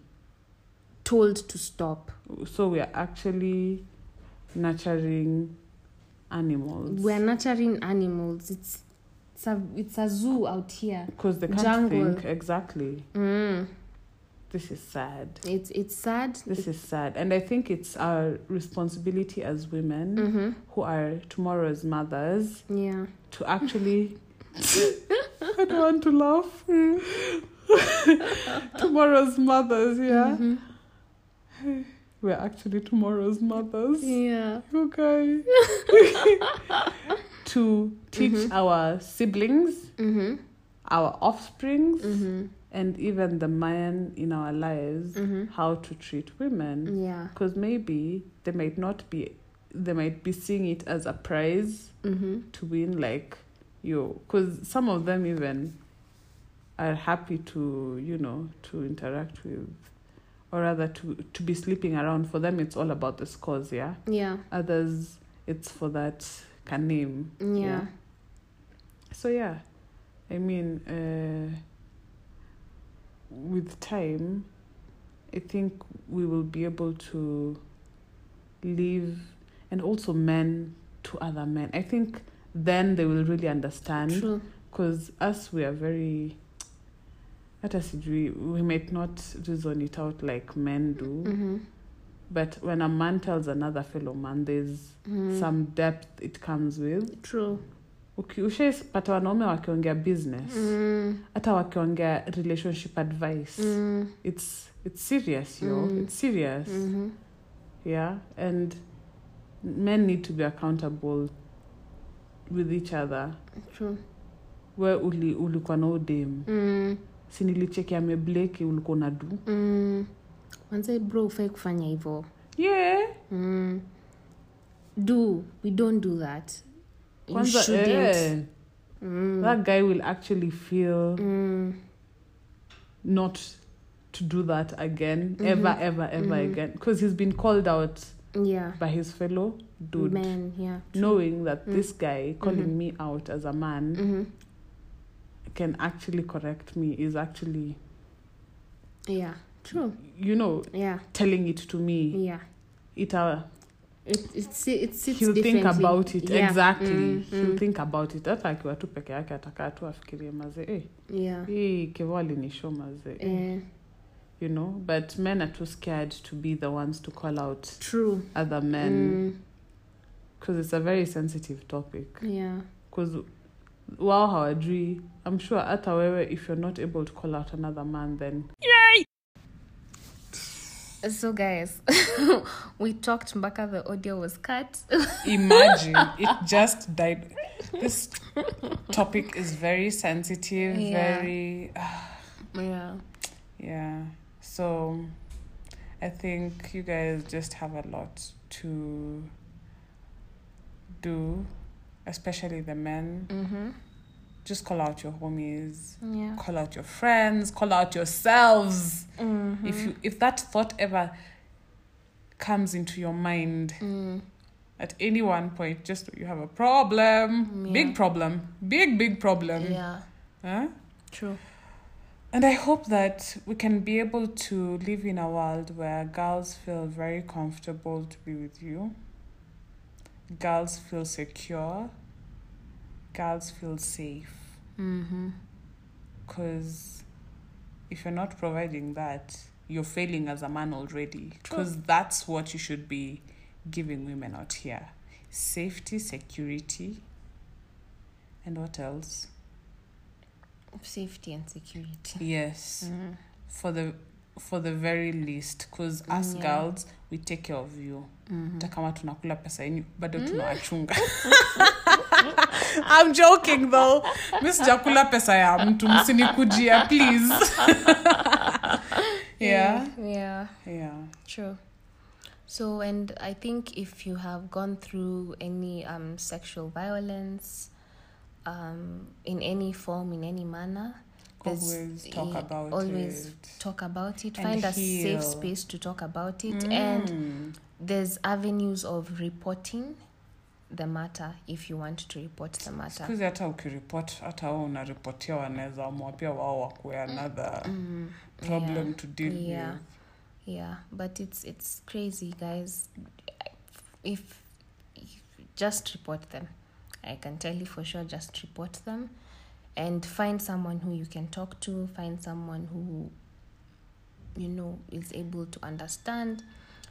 told to stop so we are actually nurturing animals we're nurturing animals it's it's a it's a zoo out here because they can't jungle. think exactly mm. This is sad it's it's sad this is sad and i think it's our responsibility as women mm-hmm. who are tomorrow's mothers yeah to actually [laughs] i don't want to laugh [laughs] tomorrow's mothers yeah Mhm. [sighs] we're actually tomorrow's mothers yeah okay [laughs] to teach Mhm. our siblings mm-hmm. our offsprings Mm-hmm. And even the man in our lives Mm-hmm. how to treat women. Yeah. Because maybe they might not be they might be seeing it as a prize mm-hmm. to win like you. Because some of them even are happy to you know to interact with or rather to to be sleeping around. For them it's all about the scores yeah? Yeah. Others it's for that can name yeah. So yeah. I mean uh with time i think we will be able to live and also men to other men i think then they will really understand because us we are very hata sijui we we might not reason it out like men do mm-hmm. but when a man tells another fellow man there's Mm. some depth it comes with true ushaipata wanaume wakiongea business mm. hata wakiongea relationship advice Mm. it's it's serious yo Mm. it's serious Mm-hmm. yeah and men need to be accountable with each other true we uli, ulikuwa na udem mm. si nilicheki amebleki ulikuwa unadu mm. bro ufai kufanya hivyo yeah mm. do we don't do that you shouldn't eh, mm. that guy will actually feel Mm. not to do that again Mhm. ever ever ever Mhm. again because he's been called out yeah by his fellow dude men yeah knowing that Mm. this guy calling Mhm. me out as a man mm-hmm. can actually correct me is actually yeah true you know yeah telling it to me yeah it uh, it it, it sits he'll think about it. Yeah. exactly. Mm, he'll mm. think about it. Hata akiwa tu peke yake atakaa tu afikirie maze eh, yeah. Hii kevo alinisho maze. Eh. you know? But men are too scared to be the ones to call out True. other men. Mm, because it's a very sensitive topic. Yeah. because wao hawajui i'm sure hata wewe if you're not able to call out another man then So, guys, [laughs] we talked mpaka the audio was cut. [laughs] imagine it just died this topic is very sensitive Yeah. very [sighs] yeah. yeah so i think you guys just have a lot to do especially the men Mm-hmm. Just call out your homies Yeah. call out your friends call out yourselves Mm-hmm. if you if that thought ever comes into your mind Mm. at any one point just you have a problem Yeah. big problem big big problem Yeah. huh? True. and i hope that we can be able to live in a world where girls feel very comfortable to be with you girls feel secure girls feel safe Mm-hmm. because if you're not providing that you're failing as a man already because that's what you should be giving women out here safety security and what else Safety and security. yes Mm. for the for the very least because us Yeah. girls we take care of you Mm-hmm. hata kama tunakula pesa yenyu bado tunawachunga [laughs] I'm joking though mi sijakula pesa ya mtu msinikujia please [laughs] yeah Yeah. yeah True. So, and I think if you have gone through any um, sexual violence um, in any form, in any manner, there's- Always talk about always it. talk about it. And Find a safe space to talk about it, and Mm. there's avenues of reporting the matter if you want to report the matter. Hizi hata ukiripot hata wao unaripotia wanaweza amua pia wao wakuwe another Mm, problem yeah. to deal Yeah. with Yeah, but it's it's crazy, guys. If, if just report them, I can tell you for sure. Just report them, and find someone who you can talk to. Find someone who, you know, is able to understand,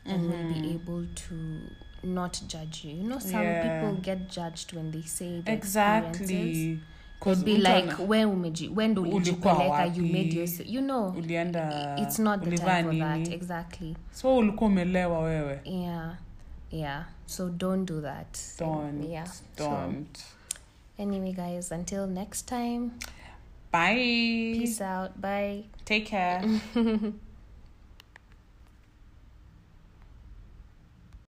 and will be Mhm. able to not judge you. You know, some Yeah. people get judged when they say experiences. exactly. Could be like we umeji when ndo Ulikuwa ulijipeleka you made your you know ulienda it's not the time for that. Exactly. So ulikuwa umelewa wewe? Yeah. Yeah. So don't do that. Don't. Yeah. Don't anyway guys until next time. Bye. Peace out. Bye. Take care [laughs]